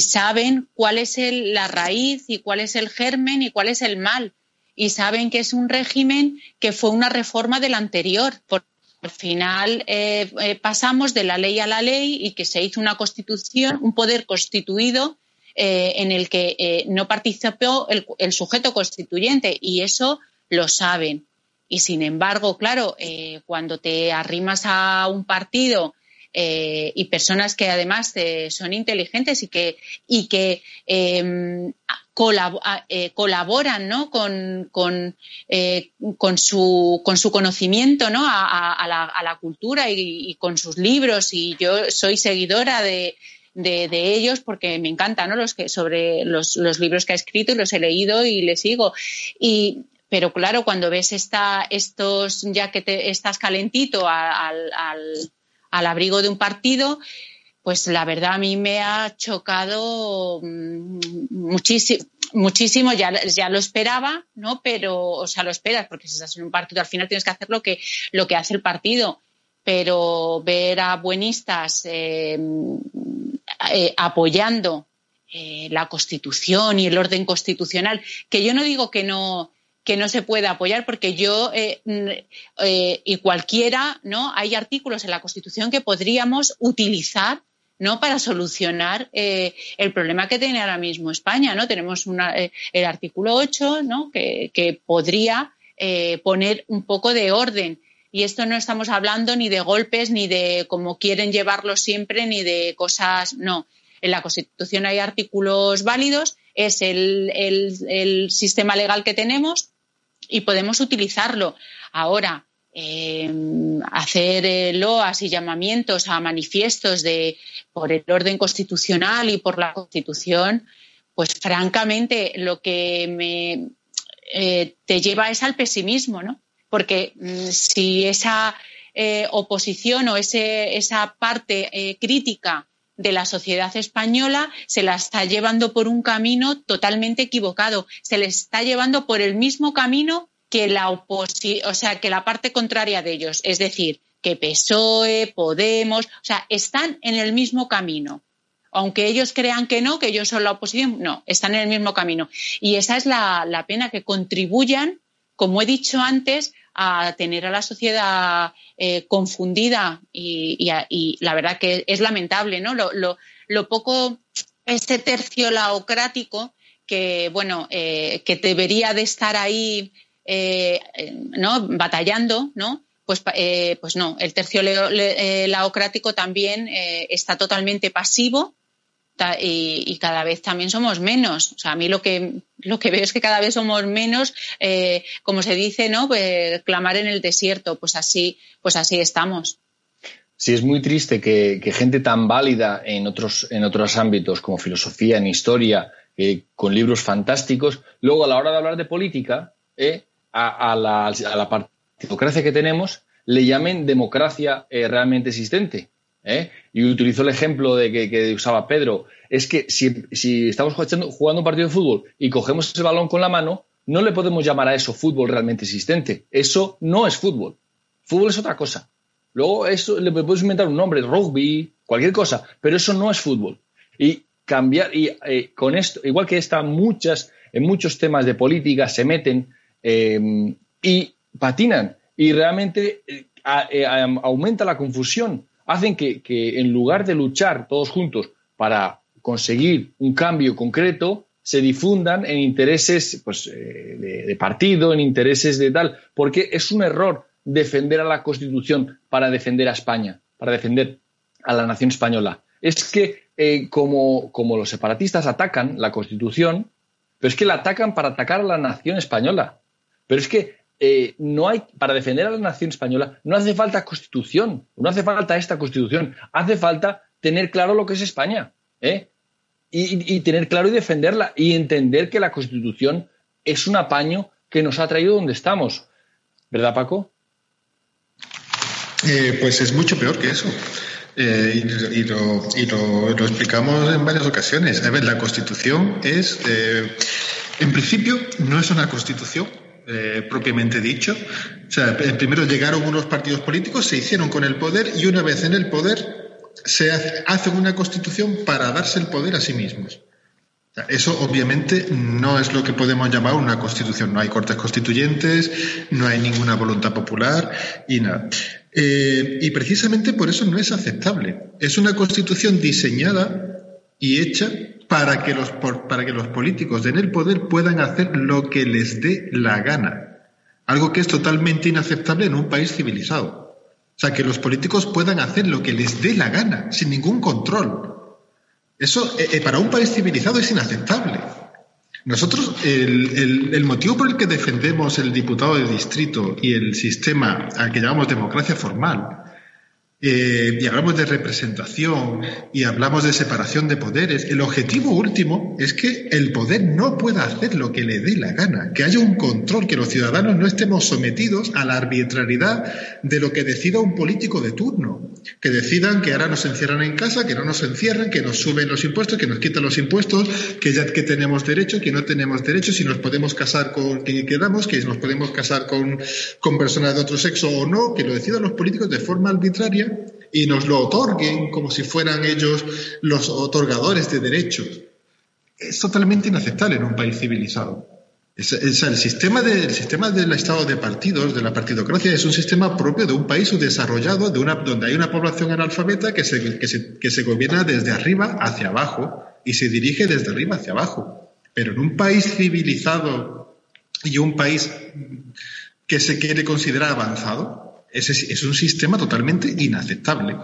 saben cuál es el, la raíz y cuál es el germen y cuál es el mal. Y saben que es un régimen que fue una reforma del anterior. Por, al final eh, eh, pasamos de la ley a la ley y que se hizo una constitución, un poder constituido eh, en el que no participó el, sujeto constituyente y eso lo saben. Y sin embargo, claro, cuando te arrimas a un partido y personas que además son inteligentes y que, y que em, eh, colaboran ¿no? con, con, eh, su, con su conocimiento ¿no? a, la, a la, cultura y, con sus libros. Y yo soy seguidora de, de, ellos porque me encantan ¿no? los que, sobre los, los, libros que ha escrito y los he leído y les sigo. Y, pero claro, cuando ves esta, estos, ya que te, estás calentito al, al, al abrigo de un partido, pues la verdad a mí me ha chocado mm, muchísimo. Ya lo esperaba, ¿no? Pero, o sea, lo esperas, porque si estás en un partido, al final tienes que hacer lo que, lo que hace el partido. Pero ver a buenistas eh, eh, apoyando eh, la Constitución y el orden constitucional, que yo no digo que no, que no se pueda apoyar, porque yo y cualquiera, ¿no? Hay artículos en la Constitución que podríamos utilizar ¿no? Para solucionar eh, el problema que tiene ahora mismo España, ¿no? Tenemos eh, el artículo 8, ¿no? Que, podría eh, poner un poco de orden. Y esto no estamos hablando ni de golpes, ni de cómo quieren llevarlo siempre, ni de cosas. No. En la Constitución hay artículos válidos, es el sistema legal que tenemos y podemos utilizarlo. Ahora, Em, hacer eh, loas y llamamientos a manifiestos de por el orden constitucional y por la Constitución, pues francamente lo que me eh, te lleva es al pesimismo, ¿no? Porque mm, si esa eh, oposición o ese, esa parte crítica de la sociedad española se la está llevando por un camino totalmente equivocado, se le está llevando por el mismo camino que la o sea, que la parte contraria de ellos, es decir, que PSOE, Podemos, o sea, están en el mismo camino. Aunque ellos crean que no, que ellos son la oposición, no, están en el mismo camino. Y esa es la, pena, que contribuyan, como he dicho antes, a tener a la sociedad eh, confundida y, la verdad que es lamentable, ¿no? Lo, poco, este tercio laocrático que, bueno, eh, que debería de estar ahí eh, ¿no? batallando, ¿no? Pues, eh, pues no, el tercio laocrático también está totalmente pasivo y, cada vez también somos menos. O sea, a mí lo que, lo que veo es que cada vez somos menos, como se dice, ¿no? Pues, clamar en el desierto, pues así, pues así estamos.
Sí, es muy triste que, gente tan válida en otros, en otros ámbitos como filosofía, en historia, con libros fantásticos, luego a la hora de hablar de política, eh, a, la, partidocracia que tenemos le llamen democracia eh, realmente existente. ¿Eh? Y utilizo el ejemplo de que, usaba Pedro. Es que si, estamos jugando, un partido de fútbol y cogemos ese balón con la mano, no le podemos llamar a eso fútbol realmente existente. Eso no es fútbol. Fútbol es otra cosa. Luego eso le podemos inventar un nombre, rugby, cualquier cosa, pero eso no es fútbol. Y cambiar, y eh, con esto, igual que está muchas, en muchos temas de política se meten Em, y patinan y realmente eh, eh, aumenta la confusión. Hacen que, en lugar de luchar todos juntos para conseguir un cambio concreto, se difundan en intereses pues, eh, de, partido, en intereses de tal, porque es un error defender a la Constitución para defender a España, para defender a la nación española. Es que como, como los separatistas atacan la Constitución, pero es que la atacan para atacar a la nación española. Pero es que eh, no hay, para defender a la nación española, no hace falta constitución, no hace falta esta constitución, hace falta tener claro lo que es España, ¿eh? y, tener claro y defenderla, y entender que la constitución es un apaño que nos ha traído donde estamos. ¿Verdad, Paco?
Eh, pues es mucho peor que eso. Eh, y, lo, explicamos en varias ocasiones. A ver, la Constitución es, en principio, no es una Constitución propiamente dicho. O sea, primero llegaron unos partidos políticos, se hicieron con el poder y una vez en el poder se hace, hacen una Constitución para darse el poder a sí mismos. Eso obviamente no es lo que podemos llamar una constitución. No hay cortes constituyentes, no hay ninguna voluntad popular y nada. Eh, y precisamente por eso no es aceptable. Es una constitución diseñada y hecha para que, los, para que los políticos en el poder puedan hacer lo que les dé la gana. Algo que es totalmente inaceptable en un país civilizado. O sea, que los políticos puedan hacer lo que les dé la gana, sin ningún control. Eso eh, eh, para un país civilizado es inaceptable. Nosotros, el, motivo por el que defendemos el diputado de distrito y el sistema al que llamamos democracia formal eh, y hablamos de representación y hablamos de separación de poderes, el objetivo último es que el poder no pueda hacer lo que le dé la gana, que haya un control, que los ciudadanos no estemos sometidos a la arbitrariedad de lo que decida un político de turno, que decidan que ahora nos encierran en casa, que no nos encierran, que nos suben los impuestos, que nos quitan los impuestos, que ya que tenemos derecho, que no tenemos derecho, si nos podemos casar con quien queramos, que nos podemos casar con, con personas de otro sexo o no, que lo decidan los políticos de forma arbitraria y nos lo otorguen como si fueran ellos los otorgadores de derechos. Es totalmente inaceptable en un país civilizado. el, sistema sistema del estado de partidos, de la partidocracia, es un sistema propio de un país subdesarrollado, de una, donde hay una población analfabeta que se, que, se, que se gobierna desde arriba hacia abajo y se dirige desde arriba hacia abajo. Pero en un país civilizado y un país que se quiere considerar avanzado, es, un sistema totalmente inaceptable.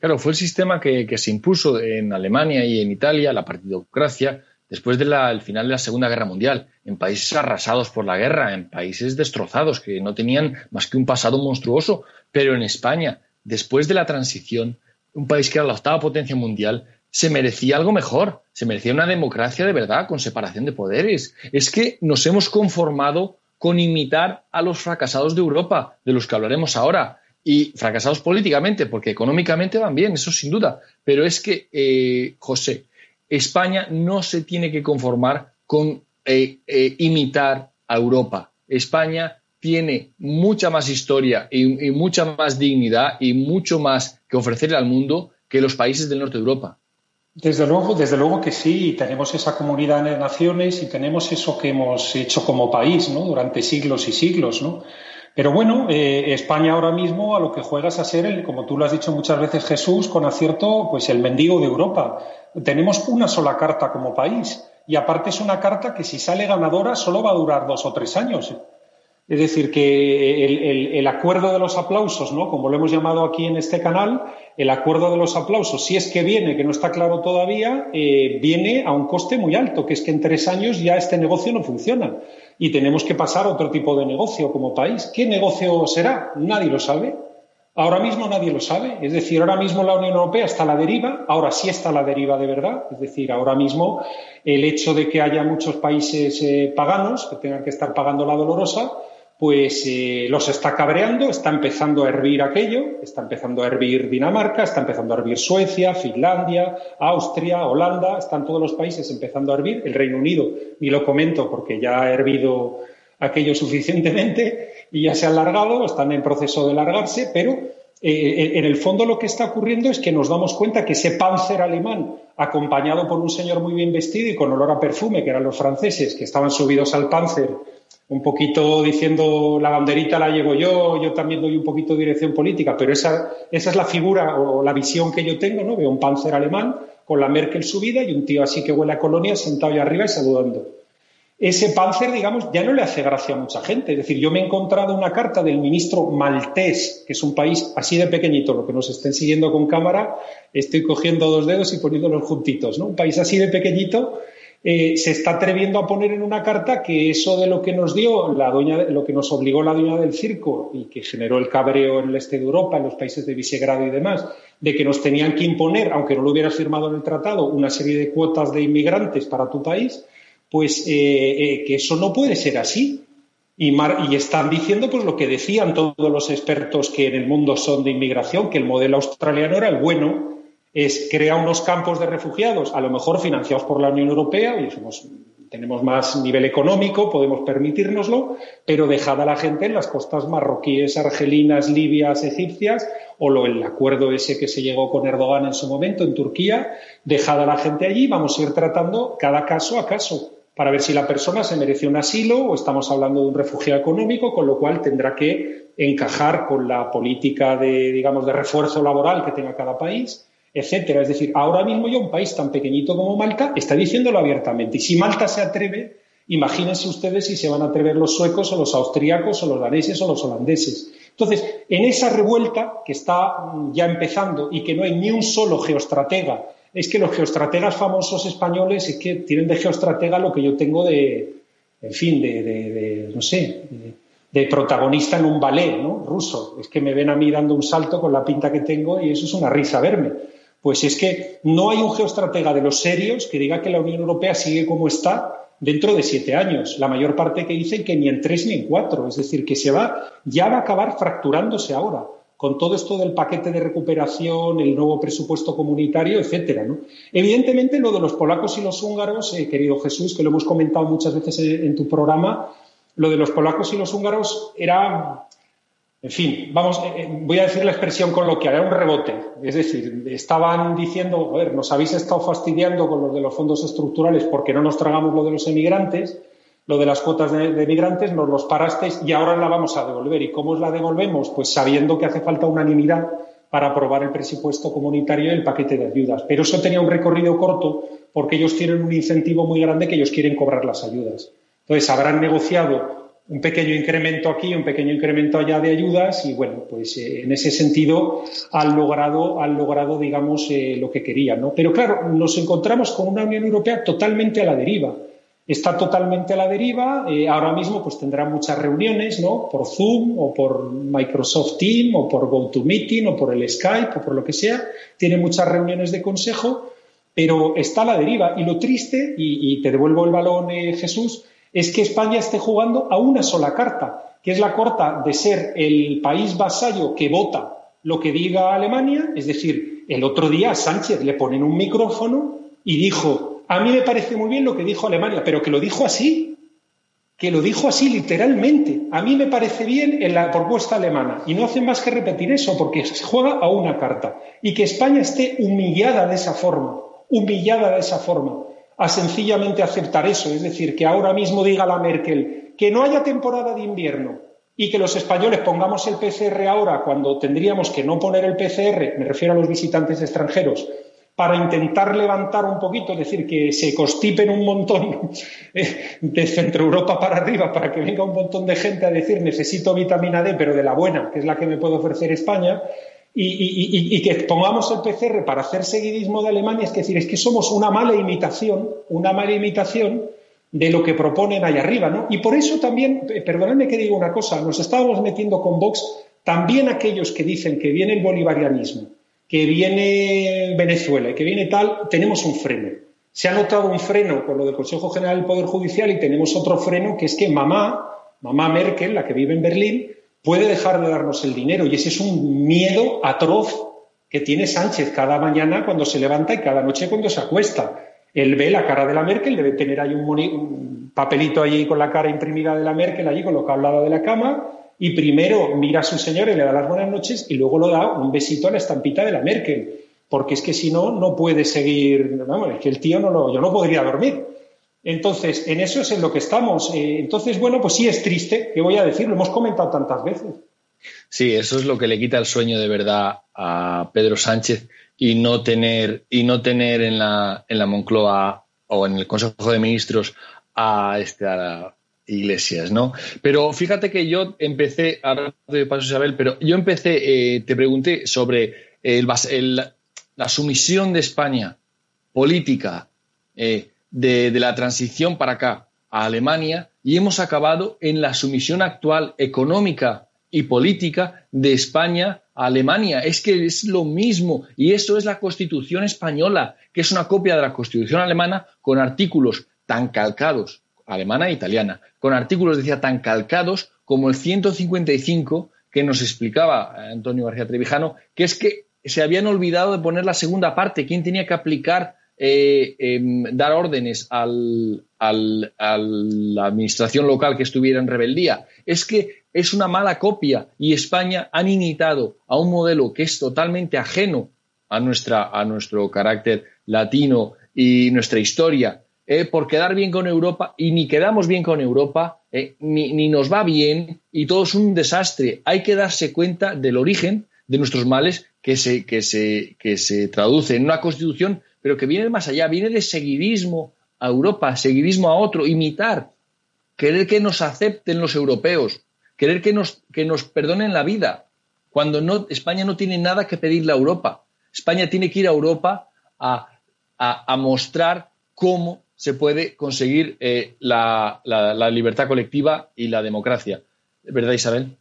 Claro, fue el sistema que, se impuso en Alemania y en Italia, la partidocracia, después del final de la Segunda Guerra Mundial, en países arrasados por la guerra, en países destrozados, que no tenían más que un pasado monstruoso. Pero en España, después de la transición, un país que era la octava potencia mundial, se merecía algo mejor, se merecía una democracia de verdad, con separación de poderes. Es que nos hemos conformado con imitar a los fracasados de Europa, de los que hablaremos ahora. Y fracasados políticamente, porque económicamente van bien, eso sin duda. Pero es que, eh, José, España no se tiene que conformar con eh, eh, imitar a Europa. España tiene mucha más historia y, mucha más dignidad y mucho más que ofrecerle al mundo que los países del norte de Europa.
Desde luego, desde luego que sí, tenemos esa comunidad de naciones y tenemos eso que hemos hecho como país, ¿no? Durante siglos y siglos, ¿no? Pero bueno, eh, España ahora mismo a lo que juega es a ser, el, como tú lo has dicho muchas veces, Jesús, con acierto, pues el mendigo de Europa. Tenemos una sola carta como país y aparte es una carta que si sale ganadora solo va a durar dos o tres años. Es decir, que el, acuerdo de los aplausos, ¿no? como lo hemos llamado aquí en este canal, el acuerdo de los aplausos, si es que viene, que no está claro todavía, eh, viene a un coste muy alto, que es que en tres años ya este negocio no funciona y tenemos que pasar a otro tipo de negocio como país. ¿Qué negocio será? Nadie lo sabe. Ahora mismo nadie lo sabe. Es decir, ahora mismo la Unión Europea está a la deriva, ahora sí está a la deriva de verdad. Es decir, ahora mismo el hecho de que haya muchos países eh, paganos que tengan que estar pagando la dolorosa, pues eh, los está cabreando, está empezando a hervir aquello, está empezando a hervir Dinamarca, está empezando a hervir Suecia, Finlandia, Austria, Holanda, están todos los países empezando a hervir, el Reino Unido, ni lo comento porque ya ha hervido aquello suficientemente y ya se ha alargado, están en proceso de alargarse, pero eh, en el fondo lo que está ocurriendo es que nos damos cuenta que ese panzer alemán, acompañado por un señor muy bien vestido y con olor a perfume, que eran los franceses, que estaban subidos al panzer un poquito diciendo la banderita la llevo yo, yo también doy un poquito de dirección política, pero esa, esa es la figura o la visión que yo tengo, ¿no? Veo un panzer alemán con la Merkel subida y un tío así que huele a colonia sentado ahí arriba y saludando. Ese panzer, digamos, ya no le hace gracia a mucha gente. Es decir, yo me he encontrado una carta del ministro maltés, que es un país así de pequeñito, lo que nos estén siguiendo con cámara, estoy cogiendo dos dedos y poniéndolos juntitos, ¿no? Un país así de pequeñito eh, se está atreviendo a poner en una carta que eso de lo que nos dio la dueña, lo que nos obligó la dueña del circo y que generó el cabreo en el este de Europa, en los países de Visegrado y demás, de que nos tenían que imponer, aunque no lo hubieras firmado en el tratado, una serie de cuotas de inmigrantes para tu país, pues eh, eh, que eso no puede ser así. Y, y, están diciendo pues lo que decían todos los expertos que en el mundo son de inmigración, que el modelo australiano era el bueno, es crear unos campos de refugiados, a lo mejor financiados por la Unión Europea, y tenemos más nivel económico, podemos permitirnoslo, pero dejad a la gente en las costas marroquíes, argelinas, libias, egipcias, o lo, el acuerdo ese que se llegó con Erdogan en su momento en Turquía, dejad a la gente allí, vamos a ir tratando cada caso a caso para ver si la persona se merece un asilo o estamos hablando de un refugiado económico, con lo cual tendrá que encajar con la política de, digamos, de refuerzo laboral que tenga cada país etcétera. Es decir, ahora mismo ya un país tan pequeñito como Malta está diciéndolo abiertamente. Y si Malta se atreve, imagínense ustedes si se van a atrever los suecos o los austríacos o los daneses o los holandeses. Entonces, en esa revuelta que está ya empezando y que no hay ni un solo geostratega, es que los geostrategas famosos españoles es que tienen de geostratega lo que yo tengo de, en fin, de, no sé, de, protagonista en un ballet, ¿no? Ruso. Es que me ven a mí dando un salto con la pinta que tengo y eso es una risa verme. Pues es que no hay un geostratega de los serios que diga que la Unión Europea sigue como está dentro de siete años. La mayor parte que dicen que ni en tres ni en cuatro. Es decir, que se va, ya va a acabar fracturándose ahora con todo esto del paquete de recuperación, el nuevo presupuesto comunitario, etcétera. Evidentemente, lo de los polacos y los húngaros, eh, querido Jesús, que lo hemos comentado muchas veces en tu programa, lo de los polacos y los húngaros era en fin, vamos, eh, eh, voy a decir la expresión con lo que era un rebote. Es decir, estaban diciendo, ver, nos habéis estado fastidiando con los de los fondos estructurales porque no nos tragamos lo de los emigrantes, lo de las cuotas de, de emigrantes, nos los parasteis y ahora la vamos a devolver. ¿Y cómo la devolvemos? Pues sabiendo que hace falta unanimidad para aprobar el presupuesto comunitario y el paquete de ayudas. Pero eso tenía un recorrido corto porque ellos tienen un incentivo muy grande que ellos quieren cobrar las ayudas. Entonces, habrán negociado un pequeño incremento aquí, un pequeño incremento allá de ayudas y bueno, pues eh, en ese sentido han logrado, han logrado digamos, eh, lo que querían. ¿no? Pero claro, nos encontramos con una Unión Europea totalmente a la deriva. Está totalmente a la deriva. Eh, ahora mismo pues tendrá muchas reuniones, ¿no? Por Zoom o por Microsoft Teams o por GoToMeeting o por el Skype o por lo que sea. Tiene muchas reuniones de consejo, pero está a la deriva. Y lo triste, y, y te devuelvo el balón, Jesús, es que España esté jugando a una sola carta, que es la corta de ser el país vasallo que vota lo que diga Alemania, es decir, el otro día a Sánchez le ponen un micrófono y dijo, a mí me parece muy bien lo que dijo Alemania, pero que lo dijo así, que lo dijo así literalmente. A mí me parece bien en la propuesta alemana y no hacen más que repetir eso porque se juega a una carta. Y que España esté humillada de esa forma, humillada de esa forma a sencillamente aceptar eso. Es decir, que ahora mismo diga la Merkel que no haya temporada de invierno y que los españoles pongamos el PCR ahora cuando tendríamos que no poner el PCR, me refiero a los visitantes extranjeros, para intentar levantar un poquito, es decir, que se constipen un montón eh, de Centro Europa para arriba para que venga un montón de gente a decir necesito vitamina D, pero de la buena, que es la que me puede ofrecer España, y, que pongamos el PCR para hacer seguidismo de Alemania, es decir, es que somos una mala imitación, una mala imitación de lo que proponen allá arriba, ¿no? Y por eso también, perdónenme que diga una cosa, nos estábamos metiendo con Vox, también aquellos que dicen que viene el bolivarianismo, que viene Venezuela y que viene tal, tenemos un freno. Se ha notado un freno con lo del Consejo General del Poder Judicial y tenemos otro freno que es que mamá, mamá Merkel, la que vive en Berlín, puede dejar de darnos el dinero. Y ese es un miedo atroz que tiene Sánchez cada mañana cuando se levanta y cada noche cuando se acuesta. Él ve la cara de la Merkel, debe tener ahí un, papelito allí con la cara imprimida de la Merkel allí colocado al lado de la cama y primero mira a su señor y le da las buenas noches y luego lo da un besito a la estampita de la Merkel. Porque es que si no, no puede seguir, vamos, es que el tío no lo, yo no podría dormir. Entonces, en eso es en lo que estamos. Eh, entonces, bueno, pues sí es triste, ¿qué voy a decir? Lo hemos comentado tantas veces.
Sí, eso es lo que le quita el sueño de verdad a Pedro Sánchez y no tener, y no tener en, la, en la Moncloa o en el Consejo de Ministros a, este, Iglesias, ¿no? Pero fíjate que yo empecé, ahora te paso Isabel, pero yo empecé, eh, te pregunté sobre el, la sumisión de España política eh, de, la transición para acá a Alemania y hemos acabado en la sumisión actual económica y política de España a Alemania. Es que es lo mismo y eso es la Constitución española, que es una copia de la Constitución alemana con artículos tan calcados alemana e italiana, con artículos, decía, tan calcados como el 155 que nos explicaba Antonio García Trevijano, que es que se habían olvidado de poner la segunda parte, quién tenía que aplicar, eh, em, dar órdenes al, a la administración local que estuviera en rebeldía. Es que es una mala copia y España han imitado a un modelo que es totalmente ajeno a, nuestra, a nuestro carácter latino y nuestra historia eh, por quedar bien con Europa y ni quedamos bien con Europa, eh, ni, nos va bien y todo es un desastre. Hay que darse cuenta del origen de nuestros males que se, que se, que se traduce en una constitución, pero que viene más allá, viene de seguidismo a Europa, seguidismo a otro, imitar, querer que nos acepten los europeos, querer que nos, que nos perdonen la vida, cuando España no tiene nada que pedirle a Europa. España tiene que ir a Europa a, a mostrar cómo se puede conseguir eh, la, libertad colectiva y la democracia. ¿Verdad, Isabel?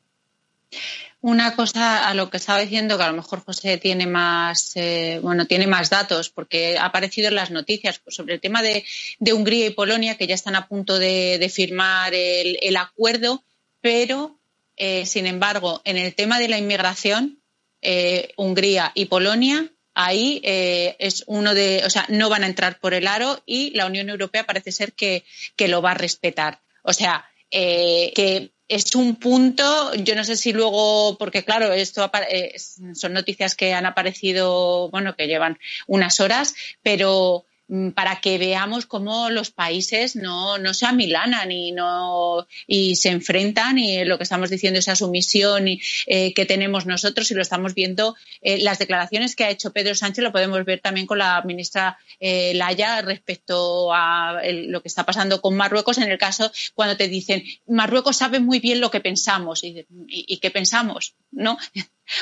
Una cosa a lo que estaba diciendo, que a lo mejor José tiene más, eh, bueno, tiene más datos, porque ha aparecido en las noticias sobre el tema de, Hungría y Polonia, que ya están a punto de, firmar el, acuerdo, pero, eh, sin embargo, en el tema de la inmigración, Hungría y Polonia ahí eh, es uno de, o sea, no van a entrar por el aro y la Unión Europea parece ser que, lo va a respetar. O sea, eh, que es un punto, yo no sé si luego, porque claro, esto eh, son noticias que han aparecido, bueno, que llevan unas horas, pero para que veamos cómo los países no, se amilanan y, no, y se enfrentan y lo que estamos diciendo, esa sumisión eh, que tenemos nosotros y lo estamos viendo, eh, las declaraciones que ha hecho Pedro Sánchez lo podemos ver también con la ministra eh, Laya respecto a lo que está pasando con Marruecos en el caso cuando te dicen Marruecos sabe muy bien lo que pensamos y, y qué pensamos, ¿no?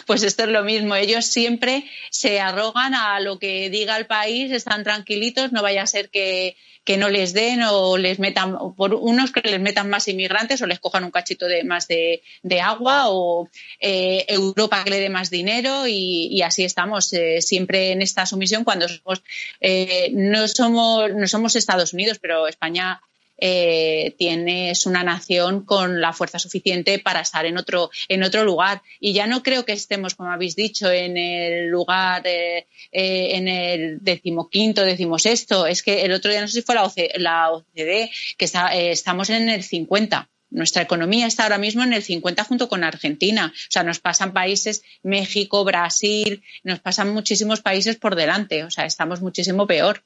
Pues esto es lo mismo. Ellos siempre se arrogan a lo que diga el país, están tranquilitos, no vaya a ser que, no les den o les metan, por unos que les metan más inmigrantes o les cojan un cachito de más de, agua o eh, Europa que le dé más dinero y, así estamos eh, siempre en esta sumisión cuando somos, eh, no somos, no somos Estados Unidos, pero España eh, tienes una nación con la fuerza suficiente para estar en otro, en otro lugar. Y ya no creo que estemos, como habéis dicho, en el lugar, eh, eh, en el decimoquinto, decimosexto. Es que el otro día no sé si fue la, OCDE, que estamos en el 50. Nuestra economía está ahora mismo en el 50 junto con Argentina. O sea, nos pasan países, México, Brasil, nos pasan muchísimos países por delante. O sea, estamos muchísimo peor.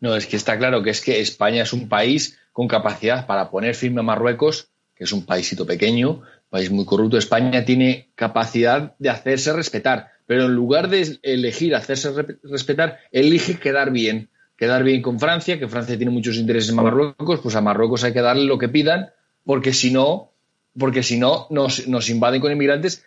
No, es que está claro que es que España es un país con capacidad para poner firme a Marruecos, que es un paísito pequeño, país muy corrupto. España tiene capacidad de hacerse respetar, pero en lugar de elegir hacerse respetar, elige quedar bien. Quedar bien con Francia, que Francia tiene muchos intereses en Marruecos, pues a Marruecos hay que darle lo que pidan, porque si no, porque si no nos, nos invaden con inmigrantes,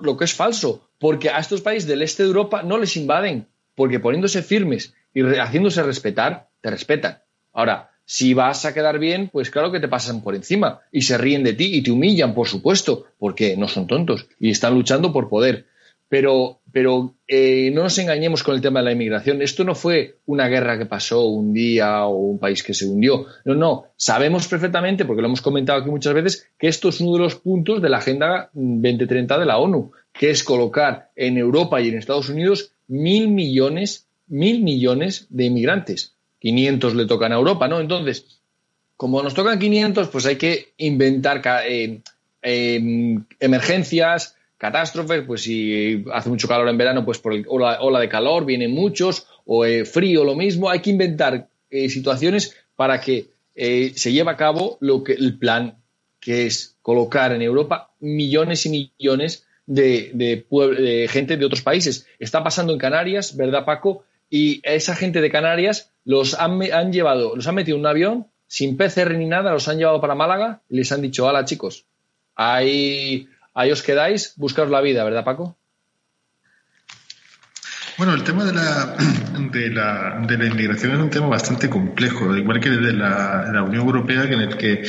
lo que es falso, porque a estos países del este de Europa no les invaden, porque poniéndose firmes y haciéndose respetar, te respetan. Ahora, si vas a quedar bien, pues claro que te pasan por encima y se ríen de ti y te humillan, por supuesto, porque no son tontos y están luchando por poder. Pero, pero eh, no nos engañemos con el tema de la inmigración. Esto no fue una guerra que pasó un día o un país que se hundió. No, no. Sabemos perfectamente, porque lo hemos comentado aquí muchas veces, que esto es uno de los puntos de la Agenda 2030 de la ONU, que es colocar en Europa y en Estados Unidos mil millones mil millones de inmigrantes. 500 le tocan a Europa, ¿no? Entonces, como nos tocan 500, pues hay que inventar eh, em, emergencias, catástrofes, pues si hace mucho calor en verano, pues por el ola, de calor vienen muchos, o eh, frío lo mismo, hay que inventar eh, situaciones para que se lleve a cabo lo que, el plan que es colocar en Europa millones y millones de gente de otros países. Está pasando en Canarias, ¿verdad, Paco? Y esa gente de Canarias los han, llevado, los han metido en un avión sin PCR ni nada, los han llevado para Málaga y les han dicho, hola chicos, ahí, ahí os quedáis, buscaos la vida, ¿verdad Paco?
Bueno, el tema de la, de la, de la inmigración es un tema bastante complejo, igual que el de la, Unión Europea, en el que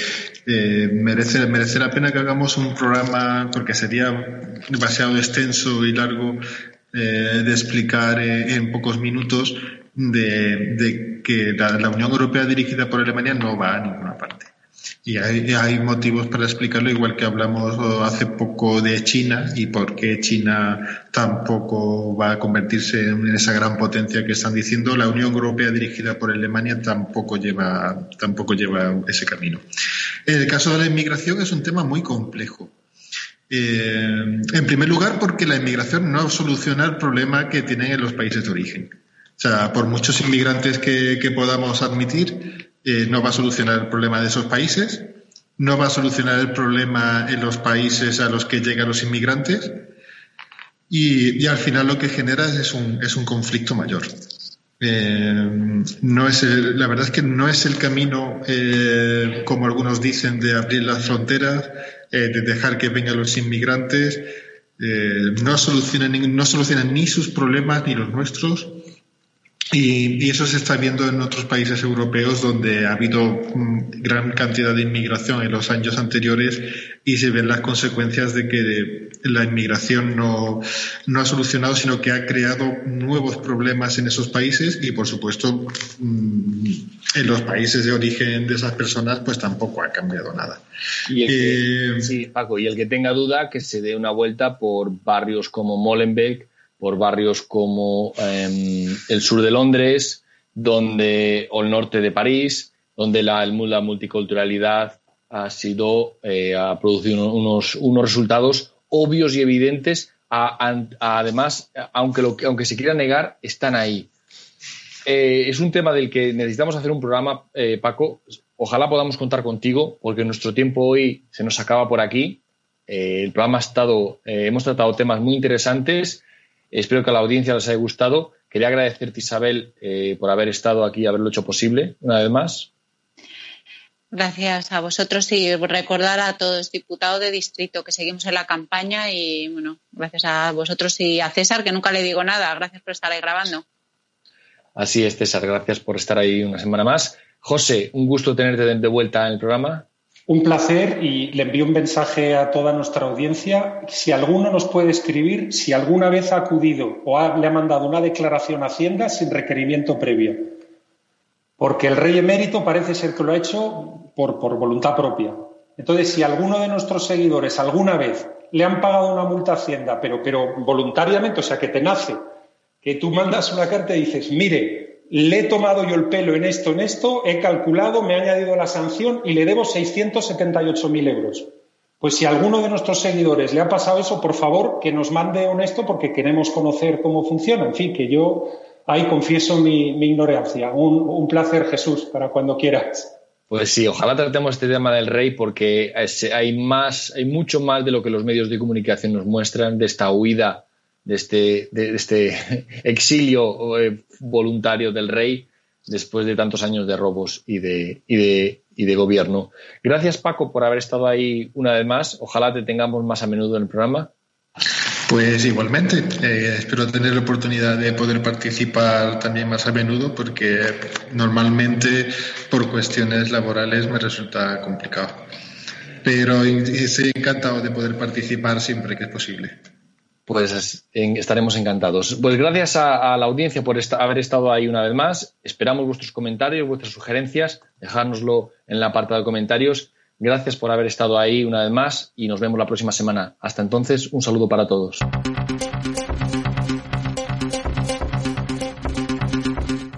eh, merece, merece la pena que hagamos un programa, porque sería demasiado extenso y largo, eh, de explicar eh, en pocos minutos de, que la Unión Europea dirigida por Alemania no va a ninguna parte. Y hay, motivos para explicarlo, igual que hablamos hace poco de China y por qué China tampoco va a convertirse en esa gran potencia que están diciendo. La Unión Europea dirigida por Alemania tampoco lleva, tampoco lleva ese camino. En el caso de la inmigración es un tema muy complejo. Eh, en primer lugar, porque la inmigración no soluciona el problema que tienen en los países de origen. O sea, por muchos inmigrantes que, podamos admitir, eh, no va a solucionar el problema de esos países, no va a solucionar el problema en los países a los que llegan los inmigrantes y, al final lo que genera es un, es un conflicto mayor. Eh, no es la verdad es que no es el camino, como algunos dicen, de abrir las fronteras, de dejar que vengan los inmigrantes. no, solucionan, no solucionan ni sus problemas ni los nuestros y, eso se está viendo en otros países europeos donde ha habido mm, gran cantidad de inmigración en los años anteriores y se ven las consecuencias de que la inmigración no, no ha solucionado, sino que ha creado nuevos problemas en esos países y, por supuesto, mm, en los países de origen de esas personas, pues tampoco ha cambiado nada.
Y eh, sí, Paco, y el que tenga duda, que se dé una vuelta por barrios como Molenbeek por barrios como em, el sur de Londres donde, o el norte de París, donde la, la multiculturalidad ha sido eh, ha producido unos, unos resultados obvios y evidentes además aunque lo, aunque se quiera negar están ahí. Eh, es un tema del que necesitamos hacer un programa eh, Paco. Ojalá podamos contar contigo porque nuestro tiempo hoy se nos acaba por aquí. El programa ha estado hemos tratado temas muy interesantes Espero que a la audiencia les haya gustado. Quería agradecerte, Isabel, eh, por haber estado aquí y haberlo hecho posible una vez más.
Gracias a vosotros y recordar a todos, diputados de distrito, que seguimos en la campaña y bueno, gracias a vosotros y a César, que nunca le digo nada. Gracias por estar ahí grabando.
Así es, César. Gracias por estar ahí una semana más. José, un gusto tenerte de vuelta en el programa.
Un placer y le envío un mensaje a toda nuestra audiencia. Si alguno nos puede escribir, si alguna vez ha acudido o le ha mandado una declaración a Hacienda sin requerimiento previo. Porque el rey emérito parece ser que lo ha hecho por, por voluntad propia. Entonces, si alguno de nuestros seguidores alguna vez le han pagado una multa a Hacienda, pero, pero voluntariamente, o sea, que te nace, que tú mandas una carta y dices, mire, le he tomado yo el pelo en esto, en esto, he calculado, me ha añadido la sanción y le debo 678.000 euros. Pues si a alguno de nuestros seguidores le ha pasado eso, por favor, que nos mande honesto porque queremos conocer cómo funciona. En fin, que yo ahí confieso mi, ignorancia. Un, placer, Jesús, para cuando quieras.
Pues sí, ojalá tratemos este tema del rey porque hay más, hay mucho más de lo que los medios de comunicación nos muestran de esta huida de este, este exilio eh, voluntario del rey después de tantos años de robos y de gobierno. Gracias, Paco, por haber estado ahí una vez más. Ojalá te tengamos más a menudo en el programa.
Pues igualmente, eh, espero tener la oportunidad de poder participar también más a menudo porque normalmente por cuestiones laborales me resulta complicado. Pero estoy encantado de poder participar siempre que es posible
pues estaremos encantados. Pues gracias a, la audiencia por haber estado ahí una vez más. Esperamos vuestros comentarios, vuestras sugerencias. Dejárnoslo en la parte de comentarios. Gracias por haber estado ahí una vez más y nos vemos la próxima semana. Hasta entonces, un saludo para todos.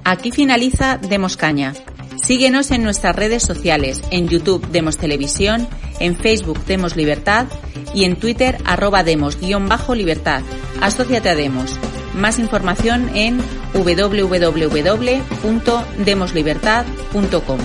Aquí finaliza Demos Caña. Síguenos en nuestras redes sociales, en YouTube Demos Televisión, en Facebook Demos Libertad y en Twitter arroba demos-libertad. Asociate a Demos. Más información en www.demoslibertad.com.